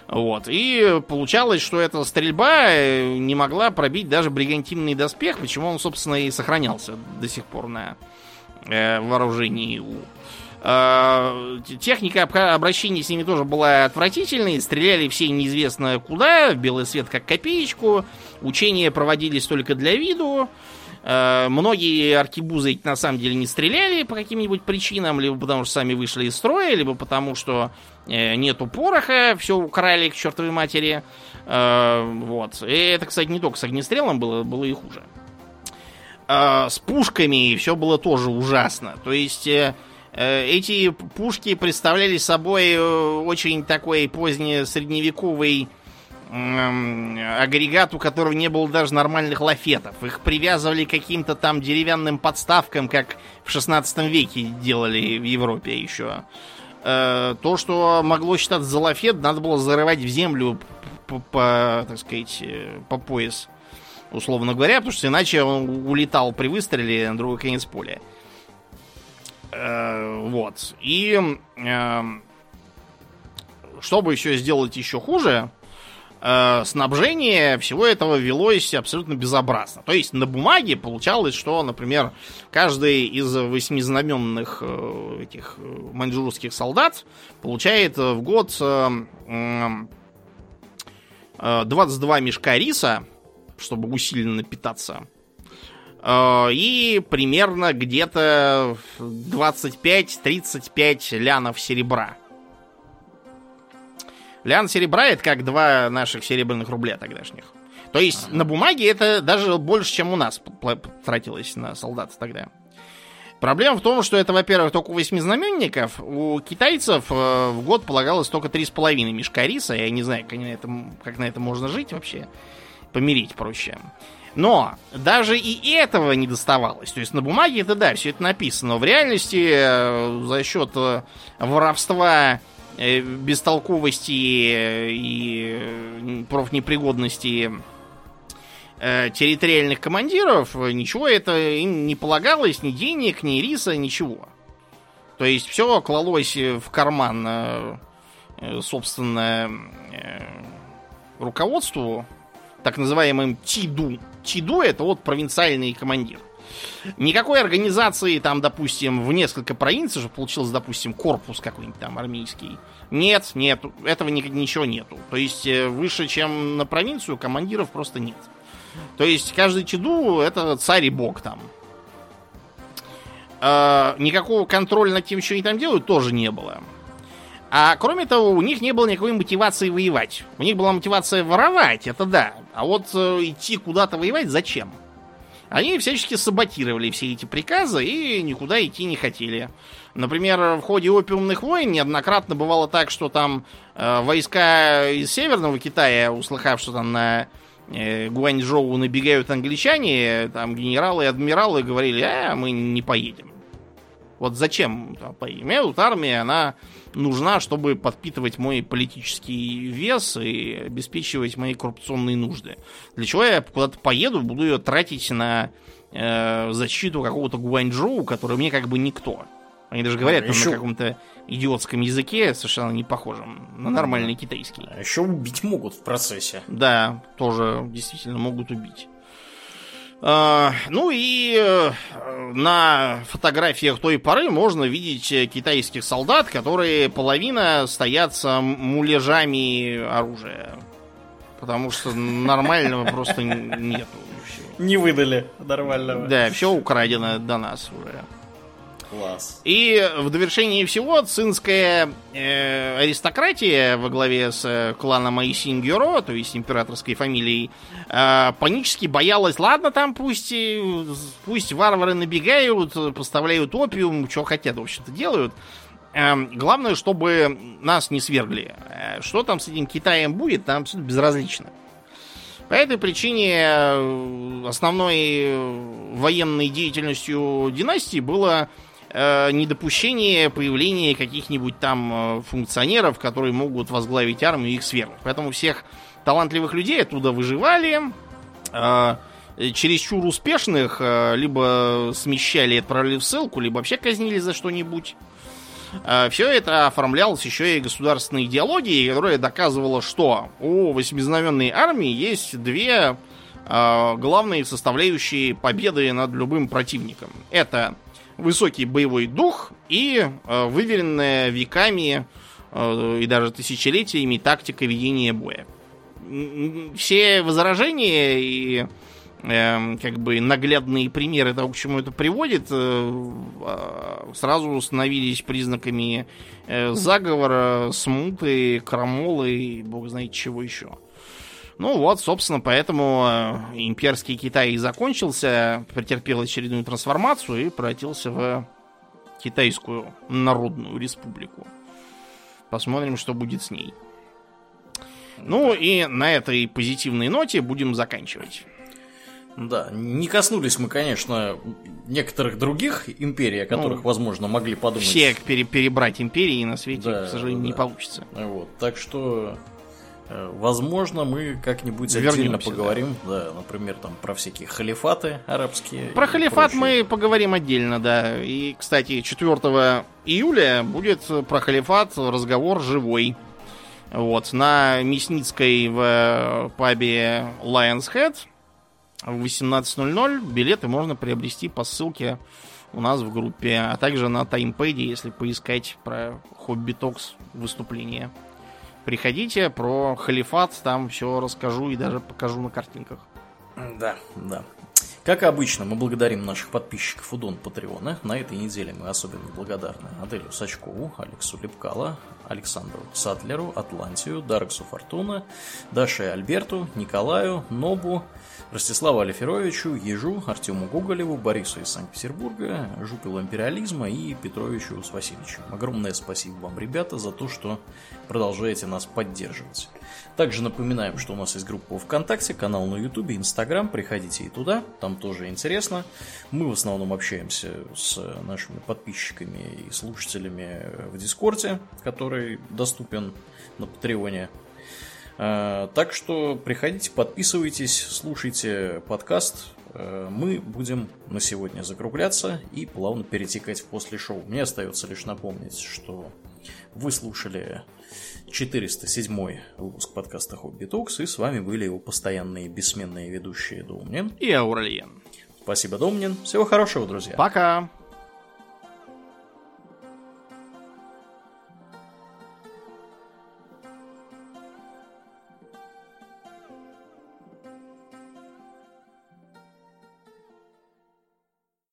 Вот. И получалось, что эта стрельба э, не могла пробить даже бригантинный доспех, почему он, собственно, и сохранялся до сих пор на э, вооружении у э, Техника обращения с ними тоже была отвратительной. Стреляли все неизвестно куда, в белый свет как копеечку. Учения проводились только для виду. Э, многие аркибузы на самом деле не стреляли по каким-нибудь причинам, либо потому что сами вышли из строя, либо потому что э, нету пороха, все украли к чертовой матери. Вот. И это, кстати, не только с огнестрелом было, было и хуже э, с пушками все было тоже ужасно. То есть э, э, эти пушки представляли собой э, очень такой поздний средневековый э, агрегат, у которого не было даже нормальных лафетов. Их привязывали к каким-то там деревянным подставкам, как в 16 веке делали в Европе еще. Э, то, что могло считаться за лафет, надо было зарывать в землю по, по так сказать, э, по пояс условно говоря, потому что иначе он улетал при выстреле на другой конец поля. Э, вот. И э, чтобы еще сделать еще хуже, э, снабжение всего этого велось абсолютно безобразно. То есть на бумаге получалось, что, например, каждый из восьмизнаменных э, этих маньчжурских солдат получает в год э, 22 мешка риса, чтобы усиленно питаться. Э, и примерно где-то 25-35 лянов серебра. Лян серебра это как два наших серебряных рубля тогдашних. То есть ага. на бумаге это даже больше, чем у нас тратилось на солдат тогда. Проблема в том, что это, во-первых, только у восьмизнаменников. У китайцев э, в год полагалось только 3,5 мешка риса. Я не знаю, как на, это, как на это можно жить вообще помирить проще. Но даже и этого не доставалось. То есть на бумаге это да, все это написано. Но в реальности э, за счет э, воровства, э, бестолковости и профнепригодности территориальных командиров, ничего это им не полагалось, ни денег, ни риса, ничего. То есть все клалось в карман, собственно, руководству так называемым ТИДУ. ТИДУ это вот провинциальный командир. Никакой организации, там, допустим, в несколько провинций, чтобы получился, допустим, корпус какой-нибудь там армейский. Нет, нет, этого ни, ничего нету. То есть э, выше, чем на провинцию, командиров просто нет. То есть каждый чеду это царь и бог там. Э, никакого контроля над тем, что они там делают, тоже не было. А кроме того, у них не было никакой мотивации воевать. У них была мотивация воровать, это да. А вот э, идти куда-то воевать зачем? Они всячески саботировали все эти приказы и никуда идти не хотели. Например, в ходе опиумных войн неоднократно бывало так, что там э, войска из Северного Китая, услыхав, что там на э, Гуанчжоу набегают англичане, там генералы и адмиралы говорили, а мы не поедем. Вот зачем тут армия, она нужна, чтобы подпитывать мой политический вес и обеспечивать мои коррупционные нужды. Для чего я куда-то поеду, буду ее тратить на э, защиту какого-то Гуанчжоу, который мне как бы никто. Они даже говорят а еще... на каком-то идиотском языке, совершенно не похожем на нормальный китайский. А еще убить могут в процессе. Да, тоже действительно могут убить. А, ну и э, на фотографиях той поры можно видеть э, китайских солдат, которые половина стоят с муляжами оружия. Потому что нормального просто нету. Не выдали нормального. Да, все украдено до нас уже. Класс. И в довершении всего цинская э, аристократия во главе с э, кланом Айсингюро, то есть императорской фамилией, э, панически боялась, ладно, там пусть, пусть варвары набегают, поставляют опиум, что хотят, в общем-то, делают. Э, главное, чтобы нас не свергли. Э, что там с этим Китаем будет, там абсолютно безразлично. По этой причине э, основной военной деятельностью династии было э, недопущение появления каких-нибудь там э, функционеров, которые могут возглавить армию и их свергнуть. Поэтому всех талантливых людей оттуда выживали, э, чересчур успешных э, либо смещали и отправляли в ссылку, либо вообще казнили за что-нибудь. Э, Все это оформлялось еще и государственной идеологией, которая доказывала, что у восьмизнаменной армии есть две э, главные составляющие победы над любым противником. Это высокий боевой дух и э, выверенная веками э, и даже тысячелетиями тактика ведения боя. Все возражения и э, как бы наглядные примеры того, к чему это приводит, э, а, сразу становились признаками э, заговора, смуты, крамолы и бог знает чего еще. Ну вот, собственно, поэтому э, имперский Китай и закончился, претерпел очередную трансформацию и превратился в Китайскую Народную Республику. Посмотрим, что будет с ней. Ну и на этой позитивной ноте будем заканчивать. Да, не коснулись мы, конечно, некоторых других империй, о которых, ну, возможно, могли подумать. Все пере перебрать империи на свете, да, к сожалению, да. не получится. Вот, так что возможно, мы как-нибудь отдельно поговорим, да. да, например, там про всякие халифаты арабские. Про халифат прочее. мы поговорим отдельно, да. И, кстати, 4 июля будет про халифат разговор живой. Вот, на Мясницкой в пабе Lion's Head в 18.00 билеты можно приобрести по ссылке у нас в группе, а также на таймпеде, если поискать про Хобби Токс выступление. Приходите, про халифат там все расскажу и даже покажу на картинках. Да, да. Как обычно, мы благодарим наших подписчиков у Дон Патреона. На этой неделе мы особенно благодарны Аделю Сачкову, Алексу Лепкала, Александру Сатлеру, Атлантию, Дарксу Фортуна, Даше Альберту, Николаю, Нобу, Ростиславу Алиферовичу, Ежу, Артему Гоголеву, Борису из Санкт-Петербурга, Жупилу Империализма и Петровичу с Васильевичем. Огромное спасибо вам, ребята, за то, что продолжаете нас поддерживать. Также напоминаем, что у нас есть группа ВКонтакте, канал на Ютубе, Инстаграм. Приходите и туда, там тоже интересно. Мы в основном общаемся с нашими подписчиками и слушателями в Дискорде, который доступен на Патреоне. Э, так что приходите, подписывайтесь, слушайте подкаст. Э, мы будем на сегодня закругляться и плавно перетекать в после шоу. Мне остается лишь напомнить, что вы слушали 407 выпуск подкаста Хобби Токс, и с вами были его постоянные бессменные ведущие Домнин и Аурельен. Спасибо, Домнин. Всего хорошего, друзья. Пока.